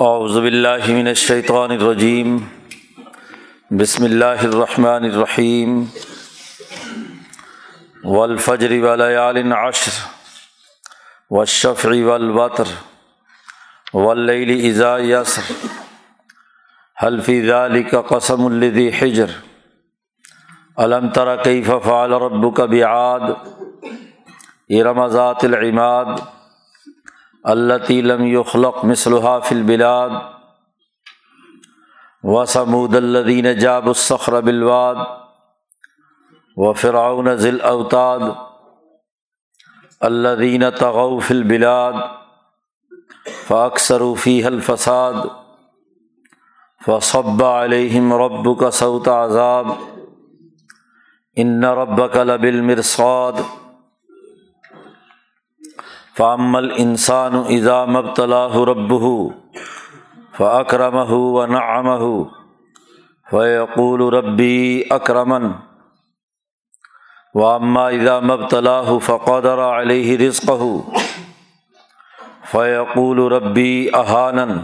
اعوذ باللہ من الشیطان الرجیم۔ بسم اللہ الرحمن الرحیم۔ والفجر ولیال عشر والشفع والوتر واللیل اذا یسر۔ حل فی ذلک قسم الذی حجر؟ علم تر کیف فعل ربک بعاد؟ ارم ذات العماد؟ التی لم یخلق مثلها فی البلاد و سمود الدین جاب الصخر بالواد و فرعون ذل اوتاد الدین تغو فی البلاد فاکثر الفساد فصب علیہم رب کا سعود عذاب ان رب کا لب المرصاد فعمل انسان اذا مبتلاہ رب ہو فاکرم و نعم فیقول ربی اکرمن وامہ اذا مبتلاہ فقدر علیہ رزق فیقول ربی احانن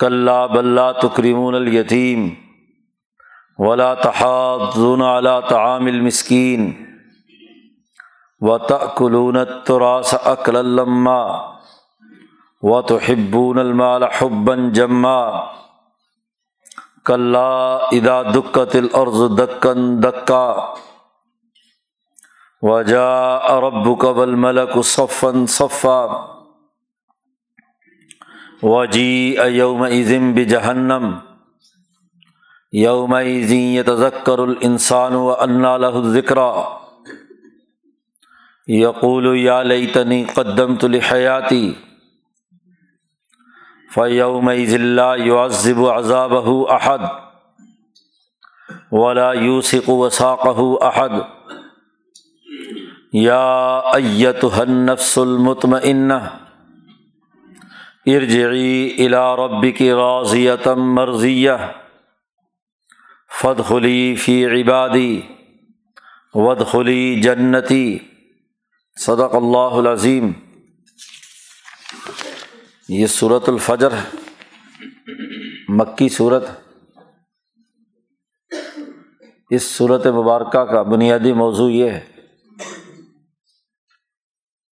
کلّا بلّہ تکریمون الیتیم ولا تحاضون علی طعام المسکین و تلون تراس اکل الما و تو حبون المال حبن جما کلّا ادا دکت العرض دکن دکا وجا ارب قبل ملک صفن صفا وجی ایوم عظم بجہنم یوم عظی تذکر الانسان و انا لہ ذکرہ یقول یا لیتنی قدم لحیاتی فیوم ذلّہ یعذب عذابہ احد ولا یوسق وساقہ احد یا ایتها النفس المطمئنہ ارجعی الی ربک راضیۃ مرضیہ فدخلی فی عبادی ودخلی جنتی صدق اللہ العظیم یہ صورت الفجر مکی صورت اس صورت مبارکہ کا بنیادی موضوع یہ ہے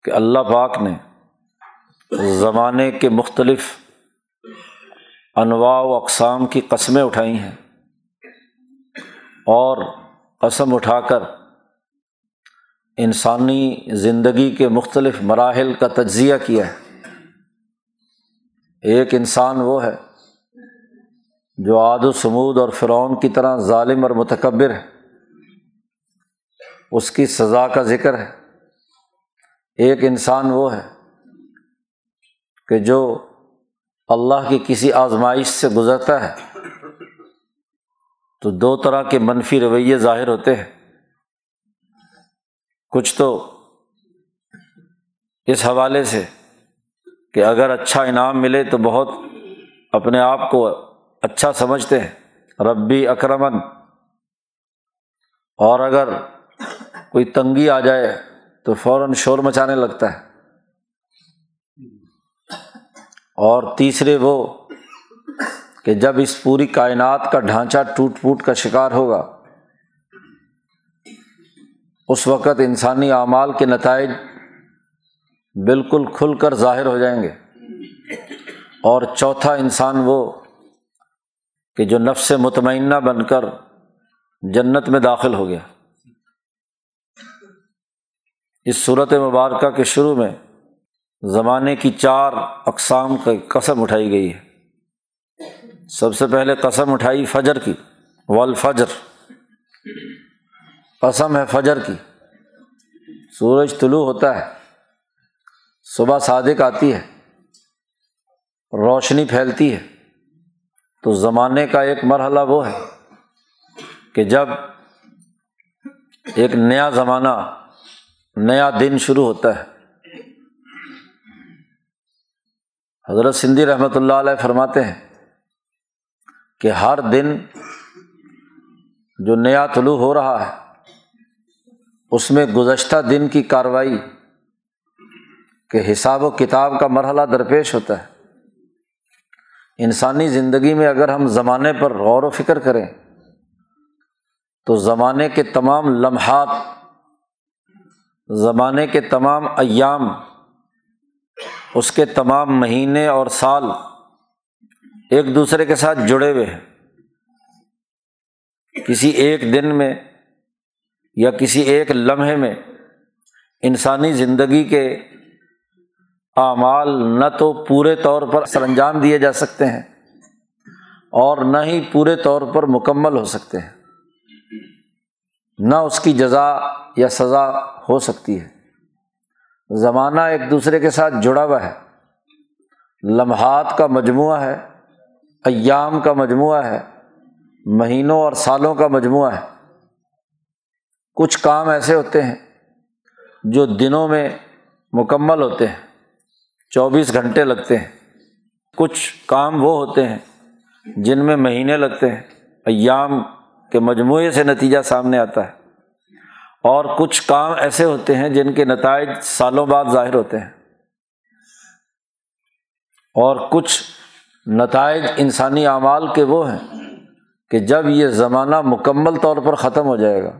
کہ اللہ پاک نے زمانے کے مختلف انواع و اقسام کی قسمیں اٹھائی ہیں اور قسم اٹھا کر انسانی زندگی کے مختلف مراحل کا تجزیہ کیا ہے۔ ایک انسان وہ ہے جو عاد و سمود اور فرعون کی طرح ظالم اور متکبر ہے۔ اس کی سزا کا ذکر ہے۔ ایک انسان وہ ہے کہ جو اللہ کی کسی آزمائش سے گزرتا ہے تو دو طرح کے منفی رویے ظاہر ہوتے ہیں۔ کچھ تو اس حوالے سے کہ اگر اچھا انعام ملے تو بہت اپنے آپ کو اچھا سمجھتے ہیں۔ ربی اکرمن۔ اور اگر کوئی تنگی آ جائے تو فوراً شور مچانے لگتا ہے۔ اور تیسرے وہ کہ جب اس پوری کائنات کا ڈھانچہ ٹوٹ پوٹ کا شکار ہوگا اس وقت انسانی اعمال کے نتائج بالکل کھل کر ظاہر ہو جائیں گے۔ اور چوتھا انسان وہ کہ جو نفس مطمئنہ بن کر جنت میں داخل ہو گیا۔ اس صورت مبارکہ کے شروع میں زمانے کی چار اقسام کی قسم اٹھائی گئی ہے۔ سب سے پہلے قسم اٹھائی فجر کی۔ والفجر۔ قسم ہے فجر کی۔ سورج طلوع ہوتا ہے۔ صبح صادق آتی ہے۔ روشنی پھیلتی ہے۔ تو زمانے کا ایک مرحلہ وہ ہے کہ جب ایک نیا زمانہ، نیا دن شروع ہوتا ہے۔ حضرت سندھی رحمۃ اللہ علیہ فرماتے ہیں کہ ہر دن جو نیا طلوع ہو رہا ہے اس میں گزشتہ دن کی کارروائی کہ حساب و کتاب کا مرحلہ درپیش ہوتا ہے۔ انسانی زندگی میں اگر ہم زمانے پر غور و فکر کریں تو زمانے کے تمام لمحات، زمانے کے تمام ایام، اس کے تمام مہینے اور سال ایک دوسرے کے ساتھ جڑے ہوئے ہیں۔ کسی ایک دن میں یا کسی ایک لمحے میں انسانی زندگی کے اعمال نہ تو پورے طور پر سر انجام دیے جا سکتے ہیں اور نہ ہی پورے طور پر مکمل ہو سکتے ہیں۔ نہ اس کی جزا یا سزا ہو سکتی ہے۔ زمانہ ایک دوسرے کے ساتھ جڑا ہوا ہے۔ لمحات کا مجموعہ ہے۔ ایام کا مجموعہ ہے۔ مہینوں اور سالوں کا مجموعہ ہے۔ کچھ کام ایسے ہوتے ہیں جو دنوں میں مکمل ہوتے ہیں، چوبیس گھنٹے لگتے ہیں۔ کچھ کام وہ ہوتے ہیں جن میں مہینے لگتے ہیں، ایام کے مجموعے سے نتیجہ سامنے آتا ہے۔ اور کچھ کام ایسے ہوتے ہیں جن کے نتائج سالوں بعد ظاہر ہوتے ہیں۔ اور کچھ نتائج انسانی اعمال کے وہ ہیں کہ جب یہ زمانہ مکمل طور پر ختم ہو جائے گا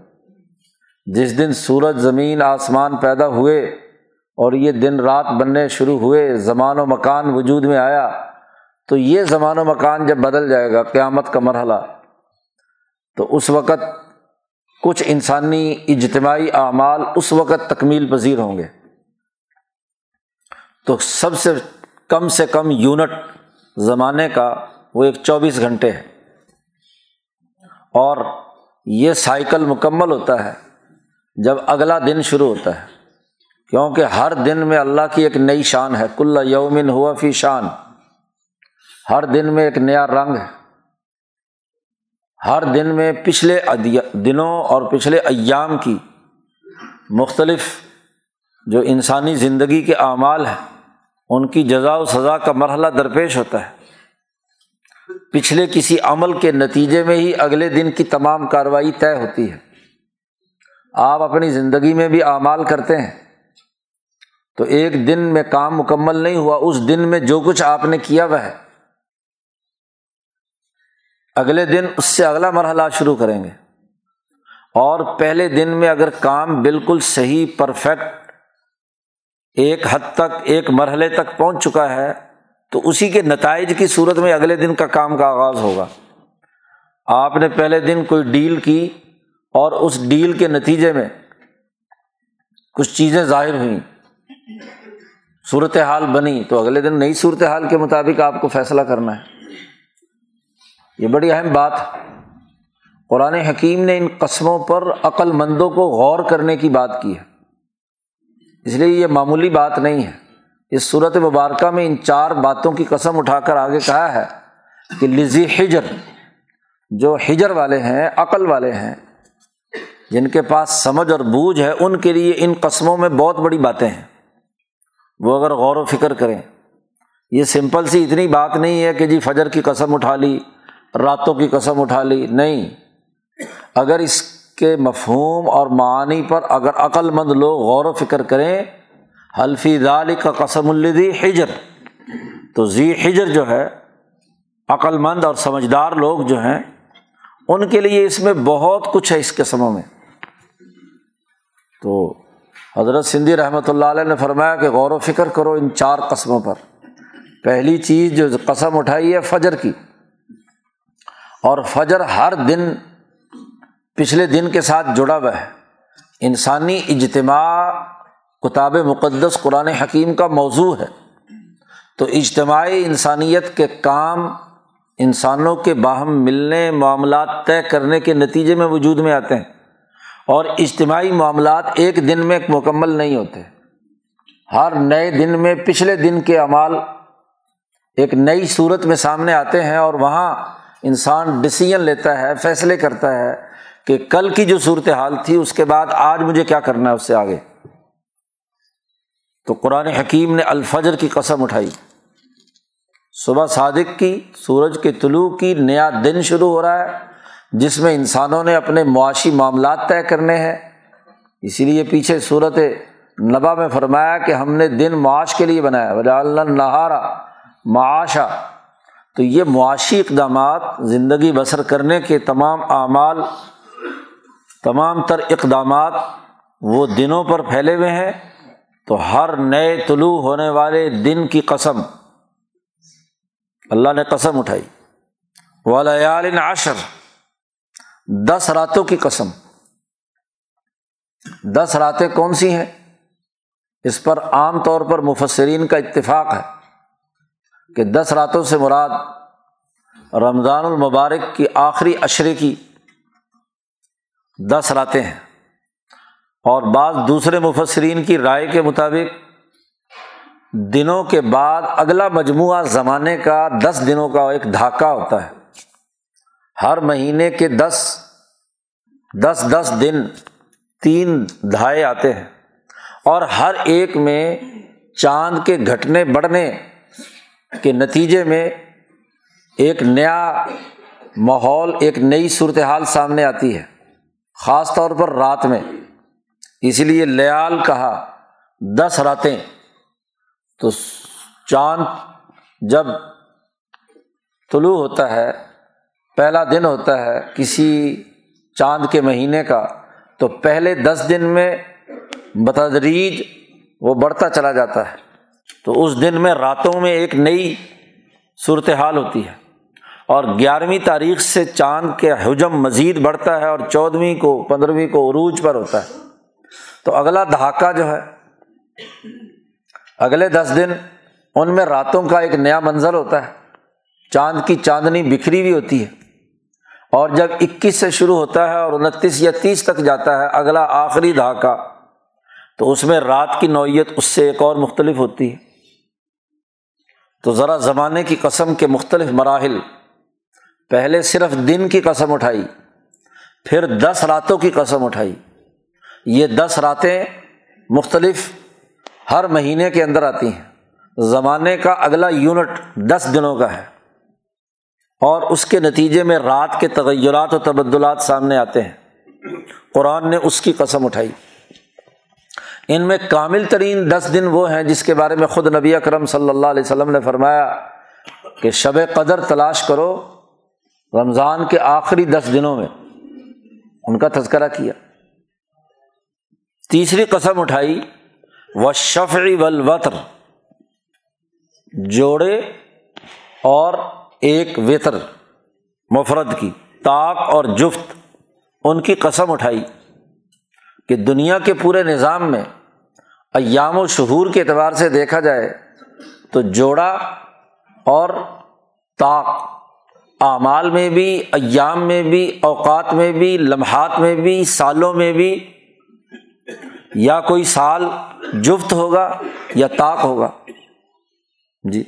جس دن سورج زمین آسمان پیدا ہوئے اور یہ دن رات بننے شروع ہوئے، زمان و مکان وجود میں آیا، تو یہ زمان و مکان جب بدل جائے گا، قیامت کا مرحلہ۔ تو اس وقت کچھ انسانی اجتماعی اعمال اس وقت تکمیل پذیر ہوں گے۔ تو سب سے کم سے کم یونٹ زمانے کا وہ ایک چوبیس گھنٹے ہے۔ اور یہ سائیکل مکمل ہوتا ہے۔ جب اگلا دن شروع ہوتا ہے، کیونکہ ہر دن میں اللہ کی ایک نئی شان ہے۔ کل یومن ہوا فی شان۔ ہر دن میں ایک نیا رنگ ہے۔ ہر دن میں پچھلے دنوں اور پچھلے ایام کی مختلف جو انسانی زندگی کے اعمال ہیں، ان کی جزا و سزا کا مرحلہ درپیش ہوتا ہے۔ پچھلے کسی عمل کے نتیجے میں ہی اگلے دن کی تمام کارروائی طے ہوتی ہے۔ آپ اپنی زندگی میں بھی اعمال کرتے ہیں۔ تو ایک دن میں کام مکمل نہیں ہوا، اس دن میں جو کچھ آپ نے کیا وہ ہے۔ اگلے دن اس سے اگلا مرحلہ شروع کریں گے۔ اور پہلے دن میں اگر کام بالکل صحیح، پرفیکٹ، ایک حد تک، ایک مرحلے تک پہنچ چکا ہے، تو اسی کے نتائج کی صورت میں اگلے دن کا کام کا آغاز ہوگا۔ آپ نے پہلے دن کوئی ڈیل کی اور اس ڈیل کے نتیجے میں کچھ چیزیں ظاہر ہوئیں۔ صورت حال بنی تو اگلے دن نئی صورت حال کے مطابق آپ کو فیصلہ کرنا ہے۔ یہ بڑی اہم بات۔ قرآن حکیم نے ان قسموں پر عقل مندوں کو غور کرنے کی بات کی ہے۔ اس لیے یہ معمولی بات نہیں ہے۔ اس صورت مبارکہ میں ان چار باتوں کی قسم اٹھا کر آگے کہا ہے کہ لزی ہجر جو ہجر والے ہیں، عقل والے ہیں جن کے پاس سمجھ اور بوجھ ہے، ان کے لیے ان قسموں میں بہت بڑی باتیں ہیں۔ وہ اگر غور و فکر کریں، یہ سمپل سی اتنی بات نہیں ہے کہ جی فجر کی قسم اٹھا لی، راتوں کی قسم اٹھا لی، نہیں۔ اگر اس کے مفہوم اور معانی پر اگر عقل مند لوگ غور و فکر کریں حلفی دال کا قسم الدی ہجر تو ذی ہجر جو ہے عقل مند اور سمجھدار لوگ جو ہیں، ان کے لیے اس میں بہت کچھ ہے اس قسموں میں۔ تو حضرت سندھی رحمۃ اللہ علیہ نے فرمایا کہ غور و فکر کرو ان چار قسموں پر۔ پہلی چیز جو قسم اٹھائی ہے فجر کی۔ اور فجر ہر دن پچھلے دن کے ساتھ جڑا ہوا ہے۔ انسانی اجتماع کتاب مقدس قرآن حکیم کا موضوع ہے۔ تو اجتماعی انسانیت کے کام انسانوں کے باہم ملنے معاملات طے کرنے کے نتیجے میں وجود میں آتے ہیں۔ اور اجتماعی معاملات ایک دن میں مکمل نہیں ہوتے۔ ہر نئے دن میں پچھلے دن کے اعمال ایک نئی صورت میں سامنے آتے ہیں اور وہاں انسان ڈسیزن لیتا ہے، فیصلے کرتا ہے کہ کل کی جو صورت حال تھی، اس کے بعد آج مجھے کیا کرنا ہے اس سے آگے۔ تو قرآن حکیم نے الفجر کی قسم اٹھائی۔ صبح صادق کی، سورج کے طلوع کی، نیا دن شروع ہو رہا ہے۔ جس میں انسانوں نے اپنے معاشی معاملات طے کرنے ہیں۔ اسی لیے پیچھے صورت نبا میں فرمایا کہ ہم نے دن معاش کے لیے بنایا۔ وجا اللہ نہارا معاشا۔ تو یہ معاشی اقدامات زندگی بسر کرنے کے تمام اعمال، تمام تر اقدامات وہ دنوں پر پھیلے ہوئے ہیں۔ تو ہر نئے طلوع ہونے والے دن کی قسم۔ اللہ نے قسم اٹھائی۔ ولیال عشر۔ دس راتوں کی قسم۔ دس راتیں کون سی ہیں؟ اس پر عام طور پر مفسرین کا اتفاق ہے کہ دس راتوں سے مراد رمضان المبارک کی آخری اشرے کی دس راتیں ہیں۔ اور بعض دوسرے مفسرین کی رائے کے مطابق دنوں کے بعد اگلا مجموعہ زمانے کا دس دنوں کا ایک دھاکہ ہوتا ہے۔ ہر مہینے کے دس دس دس دن تین دھائے آتے ہیں اور ہر ایک میں چاند کے گھٹنے بڑھنے کے نتیجے میں ایک نیا ماحول، ایک نئی صورت حال سامنے آتی ہے، خاص طور پر رات میں۔ اسی لیے لیال کہا، دس راتیں۔ تو چاند جب طلوع ہوتا ہے، پہلا دن ہوتا ہے، کسی چاند کے مہینے کا، تو پہلے دس دن میں بتدریج وہ بڑھتا چلا جاتا ہے۔ تو اس دن میں راتوں میں ایک نئی صورت حال ہوتی ہے۔ اور گیارہویں تاریخ سے چاند کے حجم مزید بڑھتا ہے اور چودھویں کو، پندرہویں کو عروج پر ہوتا ہے۔ تو اگلا دھاکہ جو ہے، اگلے دس دن ان میں راتوں کا ایک نیا منظر ہوتا ہے۔ چاند کی چاندنی بکھری ہوئی ہوتی ہے۔ اور جب اکیس سے شروع ہوتا ہے اور انتیس یا تیس تک جاتا ہے، اگلا آخری دھاکہ، تو اس میں رات کی نوعیت اس سے ایک اور مختلف ہوتی ہے۔ تو ذرا زمانے کی قسم کے مختلف مراحل، پہلے صرف دن کی قسم اٹھائی، پھر دس راتوں کی قسم اٹھائی۔ یہ دس راتیں مختلف ہر مہینے کے اندر آتی ہیں۔ زمانے کا اگلا یونٹ دس دنوں کا ہے۔ اور اس کے نتیجے میں رات کے تغیرات و تبدلات سامنے آتے ہیں۔ قرآن نے اس کی قسم اٹھائی۔ ان میں کامل ترین دس دن وہ ہیں جس کے بارے میں خود نبی اکرم صلی اللہ علیہ وسلم نے فرمایا کہ شب قدر تلاش کرو رمضان کے آخری دس دنوں میں۔ ان کا تذکرہ کیا۔ تیسری قسم اٹھائی و شفعی ولوطر جوڑے اور ایک وطر مفرد کی طاق اور جفت ان کی قسم اٹھائی کہ دنیا کے پورے نظام میں ایام و شہور کے اعتبار سے دیکھا جائے تو جوڑا اور طاق اعمال میں بھی، ایام میں بھی، اوقات میں بھی، لمحات میں بھی، سالوں میں بھی یا کوئی سال جفت ہوگا یا طاق ہوگا۔ جی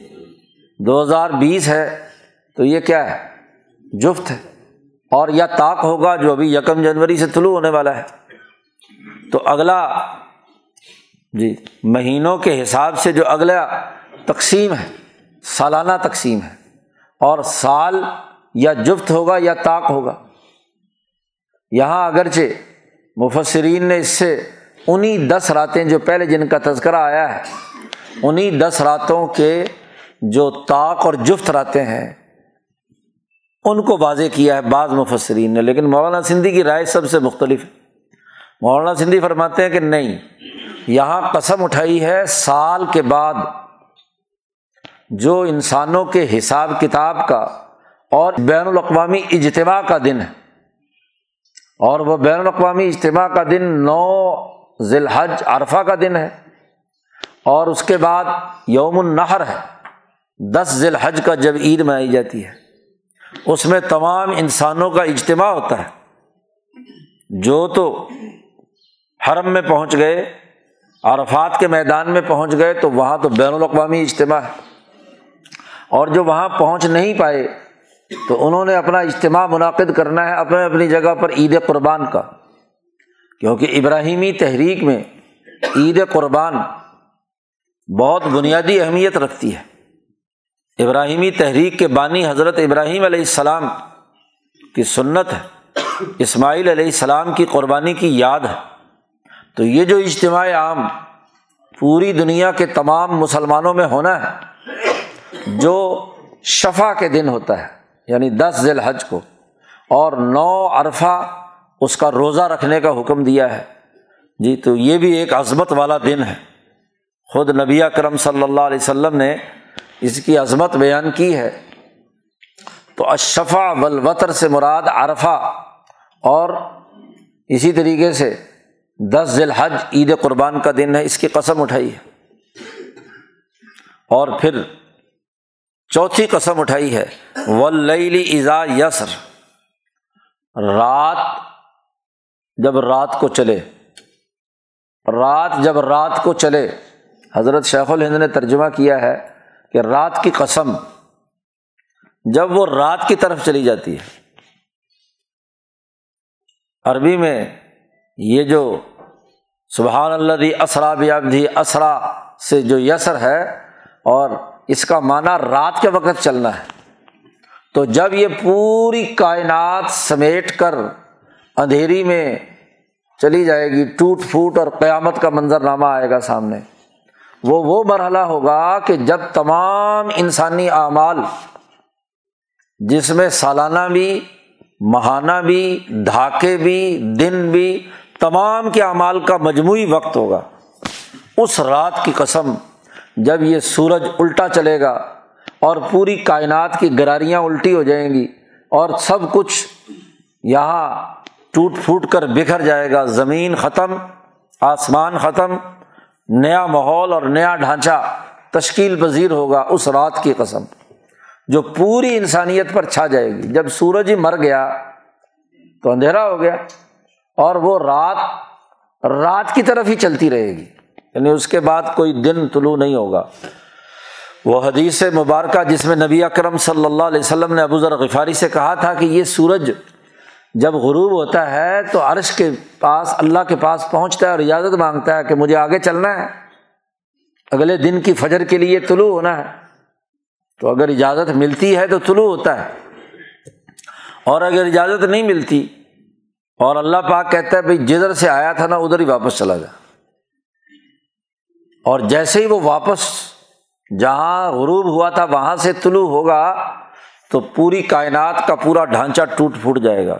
دو ہزار بیس ہے تو یہ کیا ہے؟ جفت ہے۔ اور یا طاق ہوگا جو ابھی یکم جنوری سے طلوع ہونے والا ہے۔ تو اگلا جی مہینوں کے حساب سے جو اگلا تقسیم ہے، سالانہ تقسیم ہے۔ اور سال یا جفت ہوگا یا طاق ہوگا۔ یہاں اگرچہ مفسرین نے اس سے انہیں دس راتیں جو پہلے جن کا تذکرہ آیا ہے انہیں دس راتوں کے جو طاق اور جفت راتیں ہیں ان کو واضح کیا ہے بعض مفسرین نے، لیکن مولانا سندھی کی رائے سب سے مختلف ہے۔ مولانا سندھی فرماتے ہیں کہ نہیں، یہاں قسم اٹھائی ہے، سال کے بعد جو انسانوں کے حساب کتاب کا اور بین الاقوامی اجتماع کا دن ہے، اور وہ بین الاقوامی اجتماع کا دن نو ذی الحج عرفہ کا دن ہے، اور اس کے بعد یوم النحر ہے، دس ذی الحج کا جب عید منائی جاتی ہے۔ اس میں تمام انسانوں کا اجتماع ہوتا ہے۔ جو تو حرم میں پہنچ گئے، عرفات کے میدان میں پہنچ گئے، تو وہاں تو بین الاقوامی اجتماع ہے۔ اور جو وہاں پہنچ نہیں پائے، تو انہوں نے اپنا اجتماع منعقد کرنا ہے اپنے اپنی جگہ پر عید قربان کا۔ کیونکہ ابراہیمی تحریک میں عید قربان بہت بنیادی اہمیت رکھتی ہے۔ ابراہیمی تحریک کے بانی حضرت ابراہیم علیہ السلام کی سنت ہے، اسماعیل علیہ السلام کی قربانی کی یاد ہے۔ تو یہ جو اجتماع عام پوری دنیا کے تمام مسلمانوں میں ہونا ہے، جو شفا کے دن ہوتا ہے یعنی دس ذیل حج کو، اور نو عرفہ اس کا روزہ رکھنے کا حکم دیا ہے۔ جی تو یہ بھی ایک عظمت والا دن ہے۔ خود نبی کرم صلی اللہ علیہ وسلم نے اس کی عظمت بیان کی ہے۔ تو اشفا ولوطر سے مراد عرفہ اور اسی طریقے سے دس ذی الحج عید قربان کا دن ہے، اس کی قسم اٹھائی ہے۔ اور پھر چوتھی قسم اٹھائی ہے ولیلی ازا یسر۔ رات جب رات کو چلے، رات جب رات کو چلے، حضرت شیخ الہند نے ترجمہ کیا ہے۔ کہ رات کی قسم جب وہ رات کی طرف چلی جاتی ہے۔ عربی میں یہ جو سبحان اللہ اسرا بیابدھی اسرا سے جو یسر ہے اور اس کا معنی رات کے وقت چلنا ہے۔ تو جب یہ پوری کائنات سمیٹ کر اندھیری میں چلی جائے گی، ٹوٹ پھوٹ اور قیامت کا منظر نامہ آئے گا سامنے۔ وہ وہ مرحلہ ہوگا کہ جب تمام انسانی اعمال جس میں سالانہ بھی، ماہانہ بھی، دھاکے بھی، دن بھی، تمام کے اعمال کا مجموعی وقت ہوگا، اس رات کی قسم جب یہ سورج الٹا چلے گا اور پوری کائنات کی گراریاں الٹی ہو جائیں گی اور سب کچھ یہاں ٹوٹ پھوٹ کر بکھر جائے گا، زمین ختم، آسمان ختم نیا ماحول اور نیا ڈھانچہ تشکیل پذیر ہوگا اس رات کی قسم جو پوری انسانیت پر چھا جائے گی۔ جب سورج ہی مر گیا تو اندھیرا ہو گیا اور وہ رات رات کی طرف ہی چلتی رہے گی۔ یعنی اس کے بعد کوئی دن طلوع نہیں ہوگا۔ وہ حدیث مبارکہ جس میں نبی اکرم صلی اللہ علیہ وسلم نے ابو ذر غفاری سے کہا تھا کہ یہ سورج جب غروب ہوتا ہے تو عرش کے پاس، اللہ کے پاس پہنچتا ہے اور اجازت مانگتا ہے کہ مجھے آگے چلنا ہے۔ اگلے دن کی فجر کے لیے طلوع ہونا ہے۔ تو اگر اجازت ملتی ہے تو طلوع ہوتا ہے۔ اور اگر اجازت نہیں ملتی، اور اللہ پاک کہتا ہے بھائی جدھر سے آیا تھا نا، ادھر ہی واپس چلا جا۔ اور جیسے ہی وہ واپس، جہاں غروب ہوا تھا، وہاں سے طلوع ہوگا تو پوری کائنات کا پورا ڈھانچہ ٹوٹ پھوٹ جائے گا۔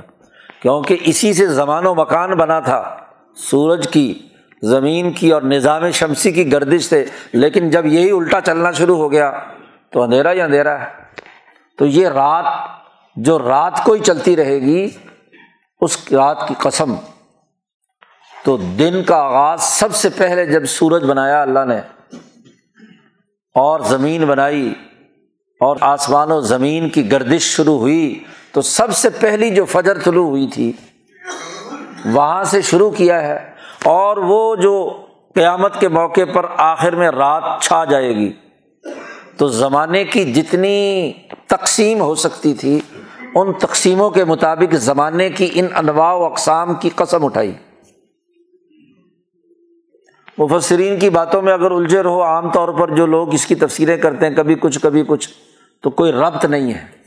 کیونکہ اسی سے زمان و مکان بنا تھا۔ سورج کی، زمین کی اور نظام شمسی کی گردش سے۔ لیکن جب یہی الٹا چلنا شروع ہو گیا، تو اندھیرا ہی اندھیرا ہے۔ تو یہ رات، جو رات کو ہی چلتی رہے گی، اس رات کی قسم۔ تو دن کا آغاز سب سے پہلے جب سورج بنایا اللہ نے، اور زمین بنائی، اور آسمان و زمین کی گردش شروع ہوئی تو سب سے پہلی جو فجر طلوع ہوئی تھی، وہاں سے شروع کیا ہے اور وہ جو قیامت کے موقع پر آخر میں رات چھا جائے گی، تو زمانے کی جتنی تقسیم ہو سکتی تھی، ان تقسیموں کے مطابق زمانے کی ان انواع و اقسام کی قسم اٹھائی۔ مفسرین کی باتوں میں اگر الجھے رہو، عام طور پر جو لوگ اس کی تفصیلیں کرتے ہیں، کبھی کچھ کبھی کچھ، تو کوئی ربط نہیں ہے۔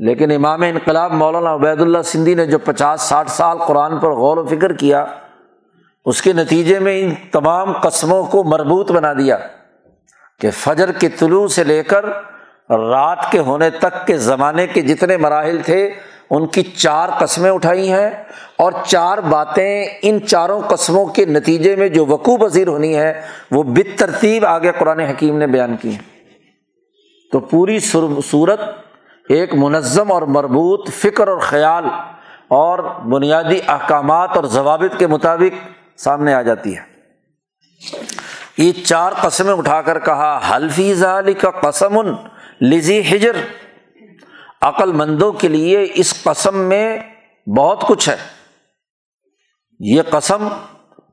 لیکن امام انقلاب مولانا عبید اللہ سندھی نے جو پچاس ساٹھ سال قرآن پر غور و فکر کیا، اس کے نتیجے میں ان تمام قسموں کو مربوط بنا دیا کہ فجر کے طلوع سے لے کر رات کے ہونے تک کے زمانے کے جتنے مراحل تھے، ان کی چار قسمیں اٹھائی ہیں اور چار باتیں ان چاروں قسموں کے نتیجے میں جو وقوع پذیر ہونی ہے وہ بت ترتیب آگے قرآن حکیم نے بیان کی ہیں۔ تو پوری صورت ایک منظم اور مربوط فکر اور خیال اور بنیادی احکامات اور ضوابط کے مطابق سامنے آ جاتی ہے۔ یہ چار قسمیں اٹھا کر کہا حلفی ظالی کا قسم لزی ہجر عقل مندوں کے لیے اس قسم میں بہت کچھ ہے۔ یہ قسم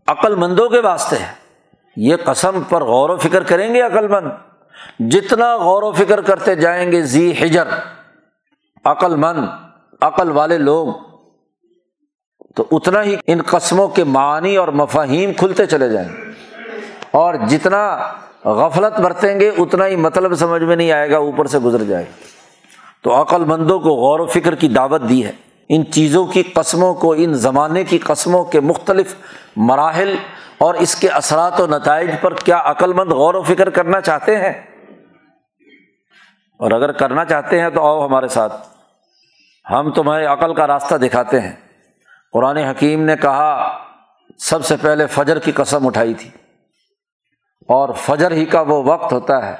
عقل مندوں کے واسطے ہے۔ یہ قسم پر غور و فکر کریں گے عقل مند۔ جتنا غور و فکر کرتے جائیں گے زی ہجر عقل مند عقل والے لوگ۔ تو اتنا ہی ان قسموں کے معنی اور مفاہیم کھلتے چلے جائیں۔ اور جتنا غفلت برتیں گے، اتنا ہی مطلب سمجھ میں نہیں آئے گا، اوپر سے گزر جائے گا۔ تو عقل مندوں کو غور و فکر کی دعوت دی ہے۔ ان چیزوں کی قسموں کو، ان زمانے کی قسموں کے مختلف مراحل اور اس کے اثرات و نتائج پر کیا عقل مند غور و فکر کرنا چاہتے ہیں؟ اور اگر کرنا چاہتے ہیں تو آؤ ہمارے ساتھ۔ ہم تمہیں عقل کا راستہ دکھاتے ہیں۔ قرآن حکیم نے کہا، سب سے پہلے فجر کی قسم اٹھائی تھی۔ اور فجر ہی کا وہ وقت ہوتا ہے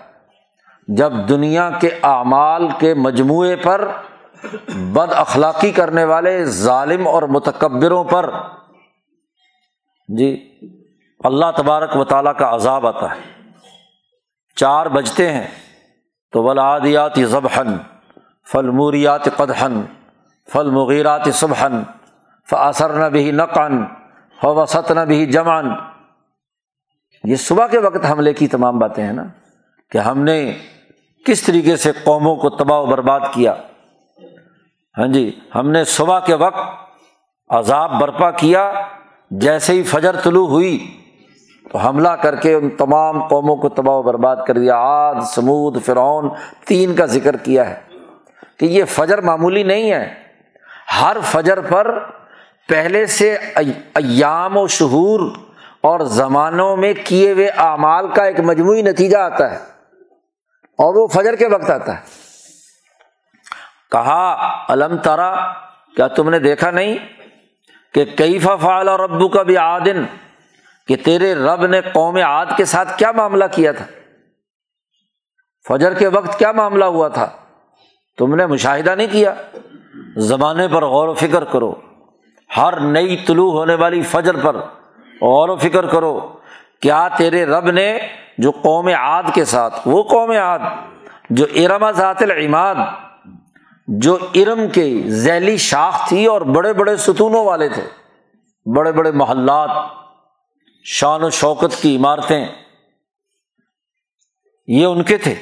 جب دنیا کے اعمال کے مجموعے پر بد اخلاقی کرنے والے ظالم اور متکبروں پر۔ جی اللہ تبارک و تعالیٰ کا عذاب آتا ہے۔ چار بجتے ہیں تو ولادیات ضبحن فل موریات قدحن فل مغیرات صبحن فاثر نہ بھی نقن وسط نہ بھی جمان یہ صبح کے وقت حملے کی تمام باتیں ہیں نا، کہ ہم نے کس طریقے سے قوموں کو تباہ و برباد کیا۔ ہاں جی ہم نے صبح کے وقت عذاب برپا کیا، جیسے ہی فجر طلوع ہوئی، تو حملہ کر کے ان تمام قوموں کو تباہ و برباد کر دیا۔ آد، سمود، فرعون، تین کا ذکر کیا ہے۔ کہ یہ فجر معمولی نہیں ہے۔ ہر فجر پر پہلے سے ایام و شہور اور زمانوں میں کیے ہوئے اعمال کا ایک مجموعی نتیجہ آتا ہے اور وہ فجر کے وقت آتا ہے۔ کہا علم ترا، کیا تم نے دیکھا نہیں کہ کئی فعال اور ابو کا بھی آدن کہ تیرے رب نے قوم عاد کے ساتھ کیا معاملہ کیا تھا؟ فجر کے وقت کیا معاملہ ہوا تھا؟ تم نے مشاہدہ نہیں کیا؟ زمانے پر غور و فکر کرو۔ ہر نئی طلوع ہونے والی فجر پر غور و فکر کرو۔ کیا تیرے رب نے جو قوم عاد کے ساتھ، وہ قوم عاد، جو ارما ذات العماد، جو ارم کے ذیلی شاخ تھی اور بڑے بڑے ستونوں والے تھے، بڑے بڑے محلات، شان و شوکت کی عمارتیں، یہ ان کے تھے۔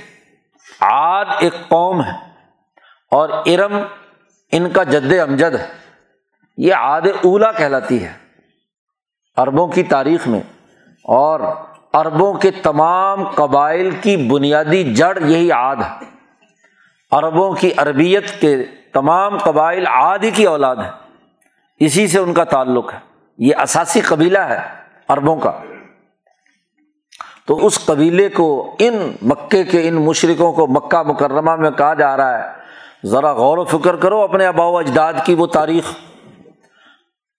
آد ایک قوم ہے۔ اور ارم ان کا جد امجد ہے۔ یہ آد اولا کہلاتی ہے اربوں کی تاریخ میں۔ اور اربوں کے تمام قبائل کی بنیادی جڑ یہی آد ہے۔ اربوں کی عربیت کے تمام قبائل آدھی کی اولاد ہے اسی سے ان کا تعلق ہے۔ یہ اثاثی قبیلہ ہے اربوں کا۔ تو اس قبیلے کو ان مکے کے ان مشرقوں کو مکہ مکرمہ میں کہا جا رہا ہے۔ ذرا غور و فکر کرو اپنے آبا و اجداد کی وہ تاریخ،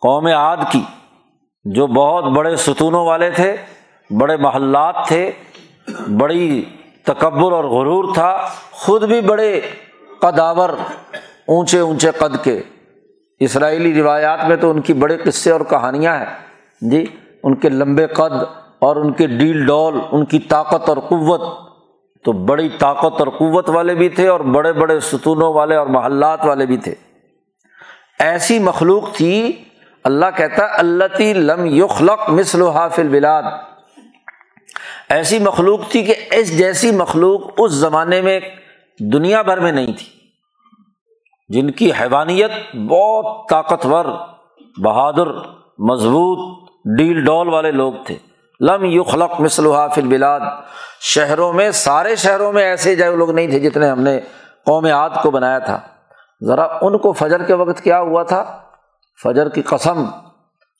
قوم عاد کی، جو بہت بڑے ستونوں والے تھے، بڑے محلات تھے، بڑی تکبر اور غرور تھا، خود بھی بڑے قداور اونچے اونچے قد کے۔ اسرائیلی روایات میں تو ان کی بڑے قصے اور کہانیاں ہیں۔ جی ان کے لمبے قد اور ان کے ڈیل ڈول، ان کی طاقت اور قوت تو بڑی طاقت اور قوت والے بھی تھے اور بڑے بڑے ستونوں والے اور محلات والے بھی تھے۔ ایسی مخلوق تھی، اللہ کہتا اللہ لم یخلق مثل حافل بلاد ایسی مخلوق تھی کہ اس جیسی مخلوق اس زمانے میں دنیا بھر میں نہیں تھی، جن کی حیوانیت بہت طاقتور، بہادر، مضبوط ڈیل ڈول والے لوگ تھے۔ لم یو خلق مثل حافل بلاد شہروں میں، سارے شہروں میں ایسے جو لوگ نہیں تھے جتنے ہم نے قوم عاد کو بنایا تھا۔ ذرا ان کو فجر کے وقت کیا ہوا تھا؟ فجر کی قسم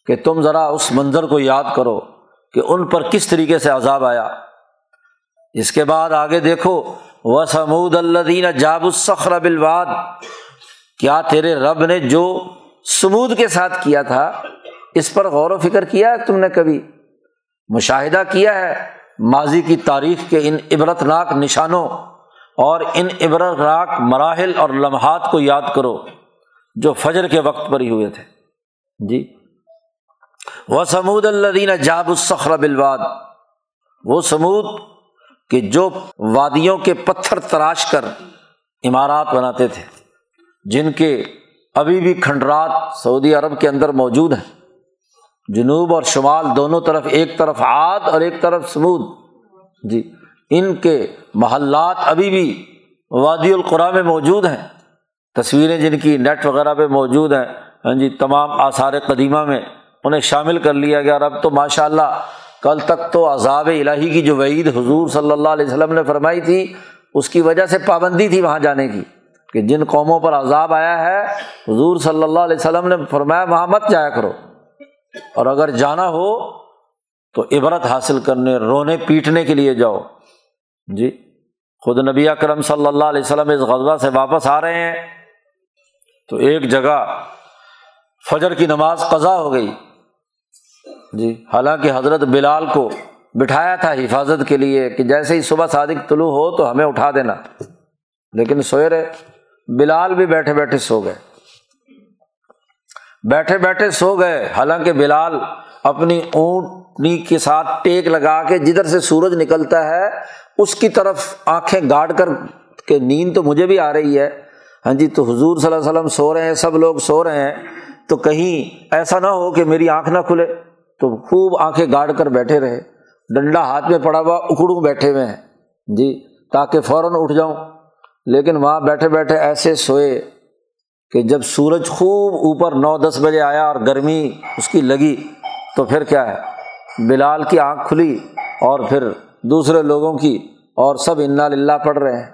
کہ تم ذرا اس منظر کو یاد کرو کہ ان پر کس طریقے سے عذاب آیا۔ اس کے بعد آگے دیکھو وہ سمود اللہ جاب الصخر بلواد کیا تیرے رب نے جو سمود کے ساتھ کیا تھا، اس پر غور و فکر کیا ہے تم نے کبھی؟ مشاہدہ کیا ہے ماضی کی تاریخ کے ان عبرت ناک نشانوں اور ان عبرت ناک مراحل اور لمحات کو یاد کرو جو فجر کے وقت پر ہی ہوئے تھے۔ جی۔ وہ سمود اللہ جاب الصخر بلواد وہ سمود کہ جو وادیوں کے پتھر تراش کر عمارات بناتے تھے، جن کے ابھی بھی کھنڈرات سعودی عرب کے اندر موجود ہیں۔ جنوب اور شمال دونوں طرف ایک طرف آد اور ایک طرف سمود۔ جی ان کے محلات ابھی بھی وادی القرا میں موجود ہیں۔ تصویریں جن کی نیٹ وغیرہ پہ موجود ہیں ہاں جی تمام آثار قدیمہ میں انہیں شامل کر لیا گیا۔ اور اب تو ماشاء اللہ کل تک تو عذاب الہی کی جو وعید حضور صلی اللہ علیہ وسلم نے فرمائی تھی، اس کی وجہ سے پابندی تھی وہاں جانے کی، کہ جن قوموں پر عذاب آیا ہے، حضور صلی اللہ علیہ وسلم نے فرمایا، وہاں مت جایا کرو۔ اور اگر جانا ہو تو عبرت حاصل کرنے، رونے، پیٹنے کے لیے جاؤ۔ جی خود نبی اکرم صلی اللہ علیہ وسلم اس غذبہ سے واپس آ رہے ہیں۔ تو ایک جگہ فجر کی نماز قضا ہو گئی۔ جی حالانکہ حضرت بلال کو بٹھایا تھا حفاظت کے لیے کہ جیسے ہی صبح صادق طلوع ہو تو ہمیں اٹھا دینا۔ لیکن سوئے رہے بلال بھی بیٹھے بیٹھے سو گئے۔ بیٹھے بیٹھے سو گئے۔ حالانکہ بلال اپنی اونٹنی کے ساتھ ٹیک لگا کے جدھر سے سورج نکلتا ہے، اس کی طرف آنکھیں گاڑ کر کہ نیند تو مجھے بھی آ رہی ہے۔ ہاں جی تو حضور صلی اللہ علیہ وسلم سو رہے ہیں، سب لوگ سو رہے ہیں۔ تو کہیں ایسا نہ ہو کہ میری آنکھ نہ کھلے۔ تو خوب آنکھیں گاڑ کر بیٹھے رہے۔ ڈنڈا ہاتھ میں پڑا ہوا اکڑوں بیٹھے ہوئے ہیں۔ جی تاکہ فوراً اٹھ جاؤں۔ لیکن وہاں بیٹھے بیٹھے ایسے سوئے۔ کہ جب سورج خوب اوپر نو دس بجے آیا اور گرمی اس کی لگی تو پھر کیا ہے؟ بلال کی آنکھ کھلی اور پھر دوسرے لوگوں کی اور سب انا للہ پڑھ رہے ہیں۔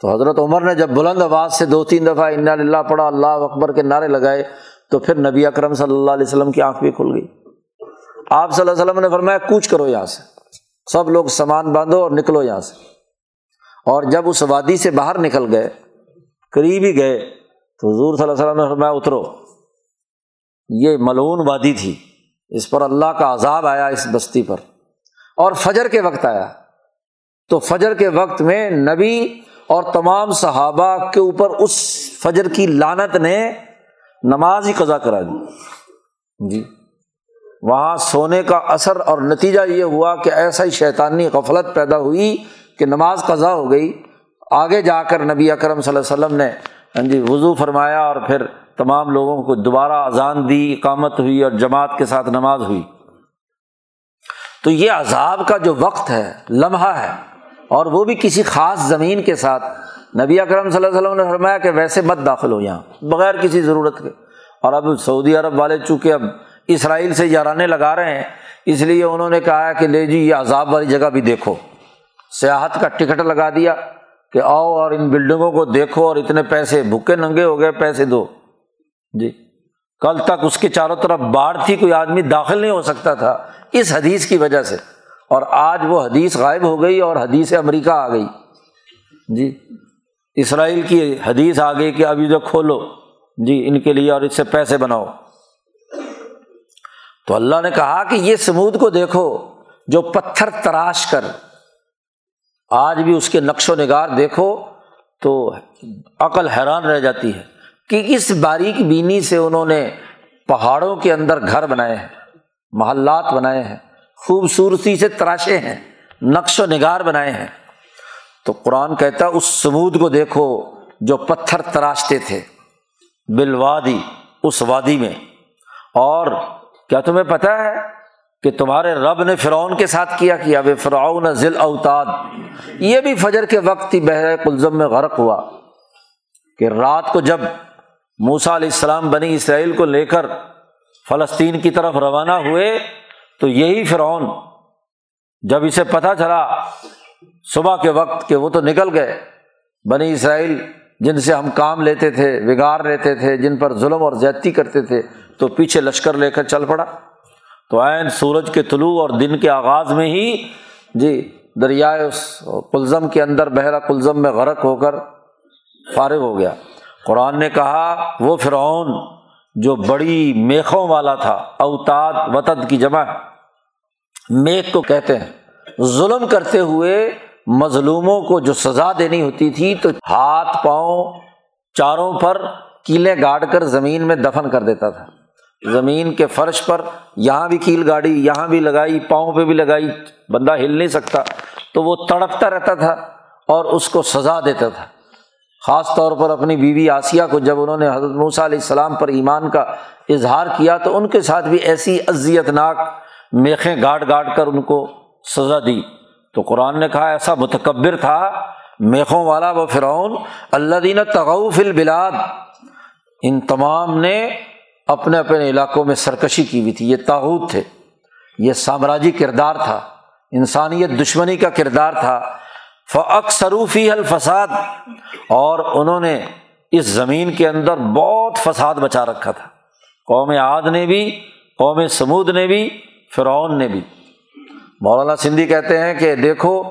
تو حضرت عمر نے جب بلند آواز سے دو تین دفعہ انا للہ پڑھا، اللہ اکبر کے نعرے لگائے تو پھر نبی اکرم صلی اللہ علیہ وسلم کی آنکھ بھی کھل گئی۔ آپ صلی اللہ علیہ وسلم نے فرمایا، کوچ کرو یہاں سے، سب لوگ سامان باندھو اور نکلو یہاں سے۔ اور جب اس وادی سے باہر نکل گئے، قریب ہی گئے تو حضور صلی اللہ علیہ وسلم نے فرمایا، اترو۔ یہ ملون وادی تھی۔ اس پر اللہ کا عذاب آیا اس بستی پر۔ اور فجر کے وقت آیا۔ تو فجر کے وقت میں نبی اور تمام صحابہ کے اوپر اس فجر کی لانت نے نماز ہی قزا کرا دی۔ جی۔ وہاں سونے کا اثر اور نتیجہ یہ ہوا کہ ایسا ہی شیطانی غفلت پیدا ہوئی کہ نماز قضا ہو گئی۔ آگے جا کر نبی اکرم صلی اللہ علیہ وسلم نے ہاں جی وضو فرمایا اور پھر تمام لوگوں کو دوبارہ اذان دی، اقامت ہوئی اور جماعت کے ساتھ نماز ہوئی۔ تو یہ عذاب کا جو وقت ہے، لمحہ ہے، اور وہ بھی کسی خاص زمین کے ساتھ۔ نبی اکرم صلی اللہ علیہ وسلم نے فرمایا کہ ویسے مت داخل ہو یہاں، بغیر کسی ضرورت کے۔ اور اب سعودی عرب والے چونکہ اب اسرائیل سے یارانے لگا رہے ہیں، اس لیے انہوں نے کہا کہ لے جی یہ عذاب والی جگہ بھی دیکھو۔ سیاحت کا ٹکٹ لگا دیا۔ کہ آؤ اور ان بلڈنگوں کو دیکھو اور اتنے پیسے، بھوکے ننگے ہو گئے، پیسے دو۔ جی۔ کل تک اس کے چاروں طرف باڑھ تھی، کوئی آدمی داخل نہیں ہو سکتا تھا۔ اس حدیث کی وجہ سے۔ اور آج وہ حدیث غائب ہو گئی اور حدیث امریکہ آ گئی۔ جی۔ اسرائیل کی حدیث آ گئی کہ ابھی جو کھولو۔ جی ان کے لیے اور اس سے پیسے بناؤ۔ تو اللہ نے کہا کہ یہ سمود کو دیکھو جو پتھر تراش کر آج بھی اس کے نقش و نگار دیکھو تو عقل حیران رہ جاتی ہے کہ اس باریک بینی سے انہوں نے پہاڑوں کے اندر گھر بنائے ہیں، محلات بنائے ہیں، خوبصورتی سے تراشے ہیں، نقش و نگار بنائے ہیں۔ تو قرآن کہتا اس سمود کو دیکھو جو پتھر تراشتے تھے بلوادی اس وادی میں۔ اور کیا تمہیں پتا ہے؟ کہ تمہارے رب نے فرعون کے ساتھ کیا کیا بے فرعون ذیل اوتاد۔ یہ بھی فجر کے وقت ہی بحر کلزم میں غرق ہوا کہ رات کو جب موسا علیہ السلام بنی اسرائیل کو لے کر فلسطین کی طرف روانہ ہوئے، تو یہی فرعون جب اسے پتہ چلا صبح کے وقت کہ وہ تو نکل گئے۔ بنی اسرائیل جن سے ہم کام لیتے تھے بگاڑ لیتے تھے، جن پر ظلم اور زیادتی کرتے تھے، تو پیچھے لشکر لے کر چل پڑا۔ تو عین سورج کے طلوع اور دن کے آغاز میں ہی جی دریائے اس کلزم کے اندر بحرا کلزم میں غرق ہو کر فارغ ہو گیا۔ قرآن نے کہا، وہ فرعون جو بڑی میخوں والا تھا، اوتاد وطد کی جمع۔ میک کو کہتے ہیں۔ ظلم کرتے ہوئے مظلوموں کو جو سزا دینی ہوتی تھی، تو ہاتھ پاؤں چاروں پر کیلیں گاڑ کر زمین میں دفن کر دیتا تھا۔ زمین کے فرش پر یہاں بھی کیل گاڑی، یہاں بھی لگائی، پاؤں پہ بھی لگائی، بندہ ہل نہیں سکتا۔ تو وہ تڑپتا رہتا تھا اور اس کو سزا دیتا تھا۔ خاص طور پر اپنی بیوی آسیہ کو جب انہوں نے حضرت موسیٰ علیہ السلام پر ایمان کا اظہار کیا تو ان کے ساتھ بھی ایسی اذیت ناک میخیں گاڑ گاڑ کر ان کو سزا دی۔ تو قرآن نے کہا، ایسا متکبر تھا میخوں والا وہ فرعون اللہ دین تغوف البلاد۔ ان تمام نے اپنے اپنے علاقوں میں سرکشی کی ہوئی تھی۔ یہ تاحود تھے۔ یہ سامراجی کردار تھا۔ انسانیت دشمنی کا کردار تھا۔ فعق سروفی الفساد۔ اور انہوں نے اس زمین کے اندر بہت فساد بچا رکھا تھا۔ قوم عاد نے بھی، قوم سمود نے بھی، فرعون نے بھی۔ مولانا سندھی کہتے ہیں کہ دیکھو،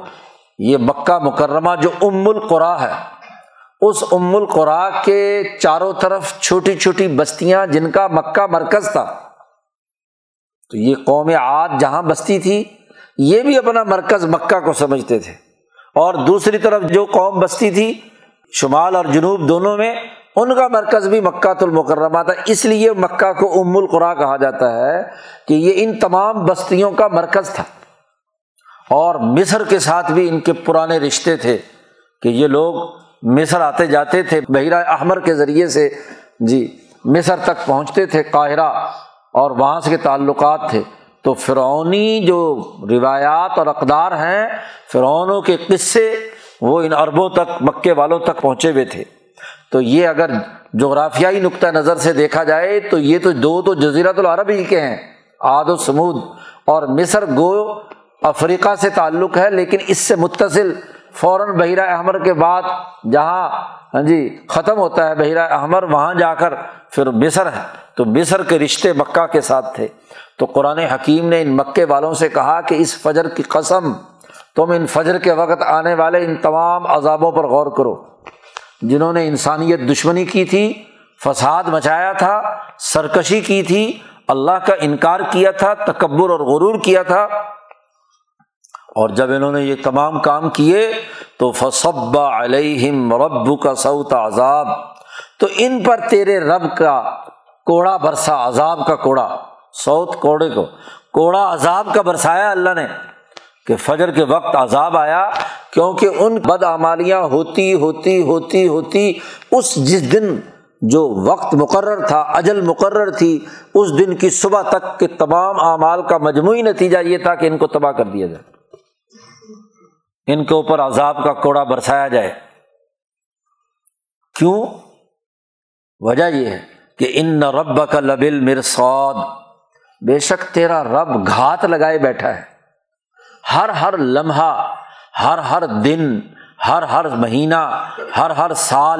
یہ مکہ مکرمہ جو ام القرا ہے اس ام القرا کے چاروں طرف چھوٹی چھوٹی بستیاں جن کا مکہ مرکز تھا۔ تو یہ قوم عاد جہاں بستی تھی، یہ بھی اپنا مرکز مکہ کو سمجھتے تھے۔ اور دوسری طرف جو قوم بستی تھی، شمال اور جنوب دونوں میں، ان کا مرکز بھی مکہ المکرمہ تھا۔ اس لیے مکہ کو ام القرا کہا جاتا ہے کہ یہ ان تمام بستیوں کا مرکز تھا۔ اور مصر کے ساتھ بھی ان کے پرانے رشتے تھے کہ یہ لوگ مصر آتے جاتے تھے، بحیرہ احمر کے ذریعے سے جی مصر تک پہنچتے تھے، قاہرہ، اور وہاں سے تعلقات تھے۔ تو فرعونی جو روایات اور اقدار ہیں، فرعونوں کے قصے وہ ان عربوں تک، مکے والوں تک پہنچے ہوئے تھے۔ تو یہ اگر جغرافیائی نقطۂ نظر سے دیکھا جائے، تو یہ تو دو تو جزیرت العرب ہی کے ہیں آد و سمود۔ اور مصر گو افریقہ سے تعلق ہے، لیکن اس سے متصل فوراً بحیرہ احمر کے بعد جہاں ہاں جی ختم ہوتا ہے بحیرہ احمر، وہاں جا کر پھر مصر ہے۔ تو مصر کے رشتے مکہ کے ساتھ تھے۔ تو قرآن حکیم نے ان مکے والوں سے کہا کہ اس فجر کی قسم، تم ان فجر کے وقت آنے والے ان تمام عذابوں پر غور کرو۔ جنہوں نے انسانیت دشمنی کی تھی، فساد مچایا تھا، سرکشی کی تھی، اللہ کا انکار کیا تھا، تکبر اور غرور کیا تھا۔ اور جب انہوں نے یہ تمام کام کیے تو فصب علیہم رب کا سعود عذاب۔ تو ان پر تیرے رب کا کوڑا برسا، عذاب کا کوڑا۔ سعود کوڑے کو۔ کوڑا عذاب کا برسایا اللہ نے کہ فجر کے وقت عذاب آیا، کیونکہ ان بد امالیاں ہوتی ہوتی ہوتی ہوتی۔ اس جس دن جو وقت مقرر تھا، اجل مقرر تھی، اس دن کی صبح تک کے تمام اعمال کا مجموعی نتیجہ یہ تھا کہ ان کو تباہ کر دیا جائے۔ ان کے اوپر عذاب کا کوڑا برسایا جائے۔ کیوں؟ وجہ یہ ہے کہ ان رب کا لبل مرسود بے شک تیرا رب گھات لگائے بیٹھا ہے۔ ہر ہر لمحہ، ہر ہر دن، ہر ہر مہینہ، ہر ہر سال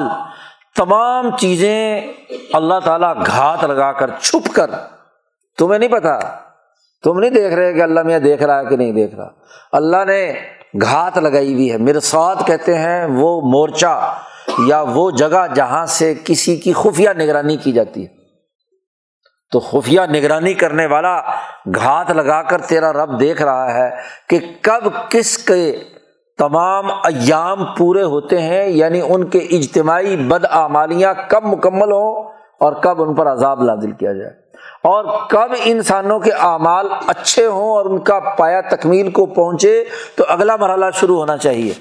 تمام چیزیں اللہ تعالیٰ گھات لگا کر چھپ کر۔ تمہیں نہیں پتا؟ تم نہیں دیکھ رہے کہ اللہ میں دیکھ رہا ہے کہ نہیں دیکھ رہا؟ اللہ نے گھات لگائی ہوئی ہے۔ مرساد کہتے ہیں وہ مورچہ یا وہ جگہ جہاں سے کسی کی خفیہ نگرانی کی جاتی ہے۔ تو خفیہ نگرانی کرنے والا گھات لگا کر تیرا رب دیکھ رہا ہے کہ کب کس کے تمام ایام پورے ہوتے ہیں یعنی ان کے اجتماعی بدعمالیاں کب مکمل ہوں اور کب ان پر عذاب لازل کیا جائے۔ اور کب انسانوں کے اعمال اچھے ہوں اور ان کا پایا تکمیل کو پہنچے تو اگلا مرحلہ شروع ہونا چاہیے۔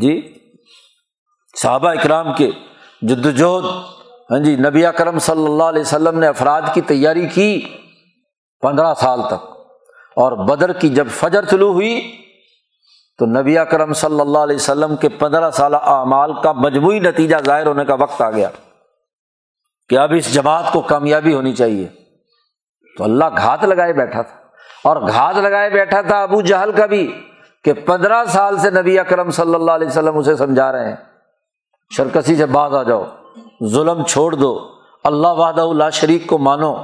جی؟ صحابہ اکرام کے جدوجہد ہاں جی نبی اکرم صلی اللہ علیہ وسلم نے افراد کی تیاری کی پندرہ سال تک۔ اور بدر کی جب فجر طلوع ہوئی تو نبی اکرم صلی اللہ علیہ وسلم کے پندرہ سالہ اعمال کا مجموعی نتیجہ ظاہر ہونے کا وقت آ گیا۔ کہ اب اس جماعت کو کامیابی ہونی چاہیے۔ تو اللہ گھات لگائے بیٹھا تھا۔ اور گھات لگائے بیٹھا تھا ابو جہل کا بھی کہ پندرہ سال سے نبی اکرم صلی اللہ علیہ وسلم اسے سمجھا رہے ہیں۔ شرکسی سے باز آ جاؤ۔ ظلم چھوڑ دو۔ اللہ واد اللہ شریک کو مانو۔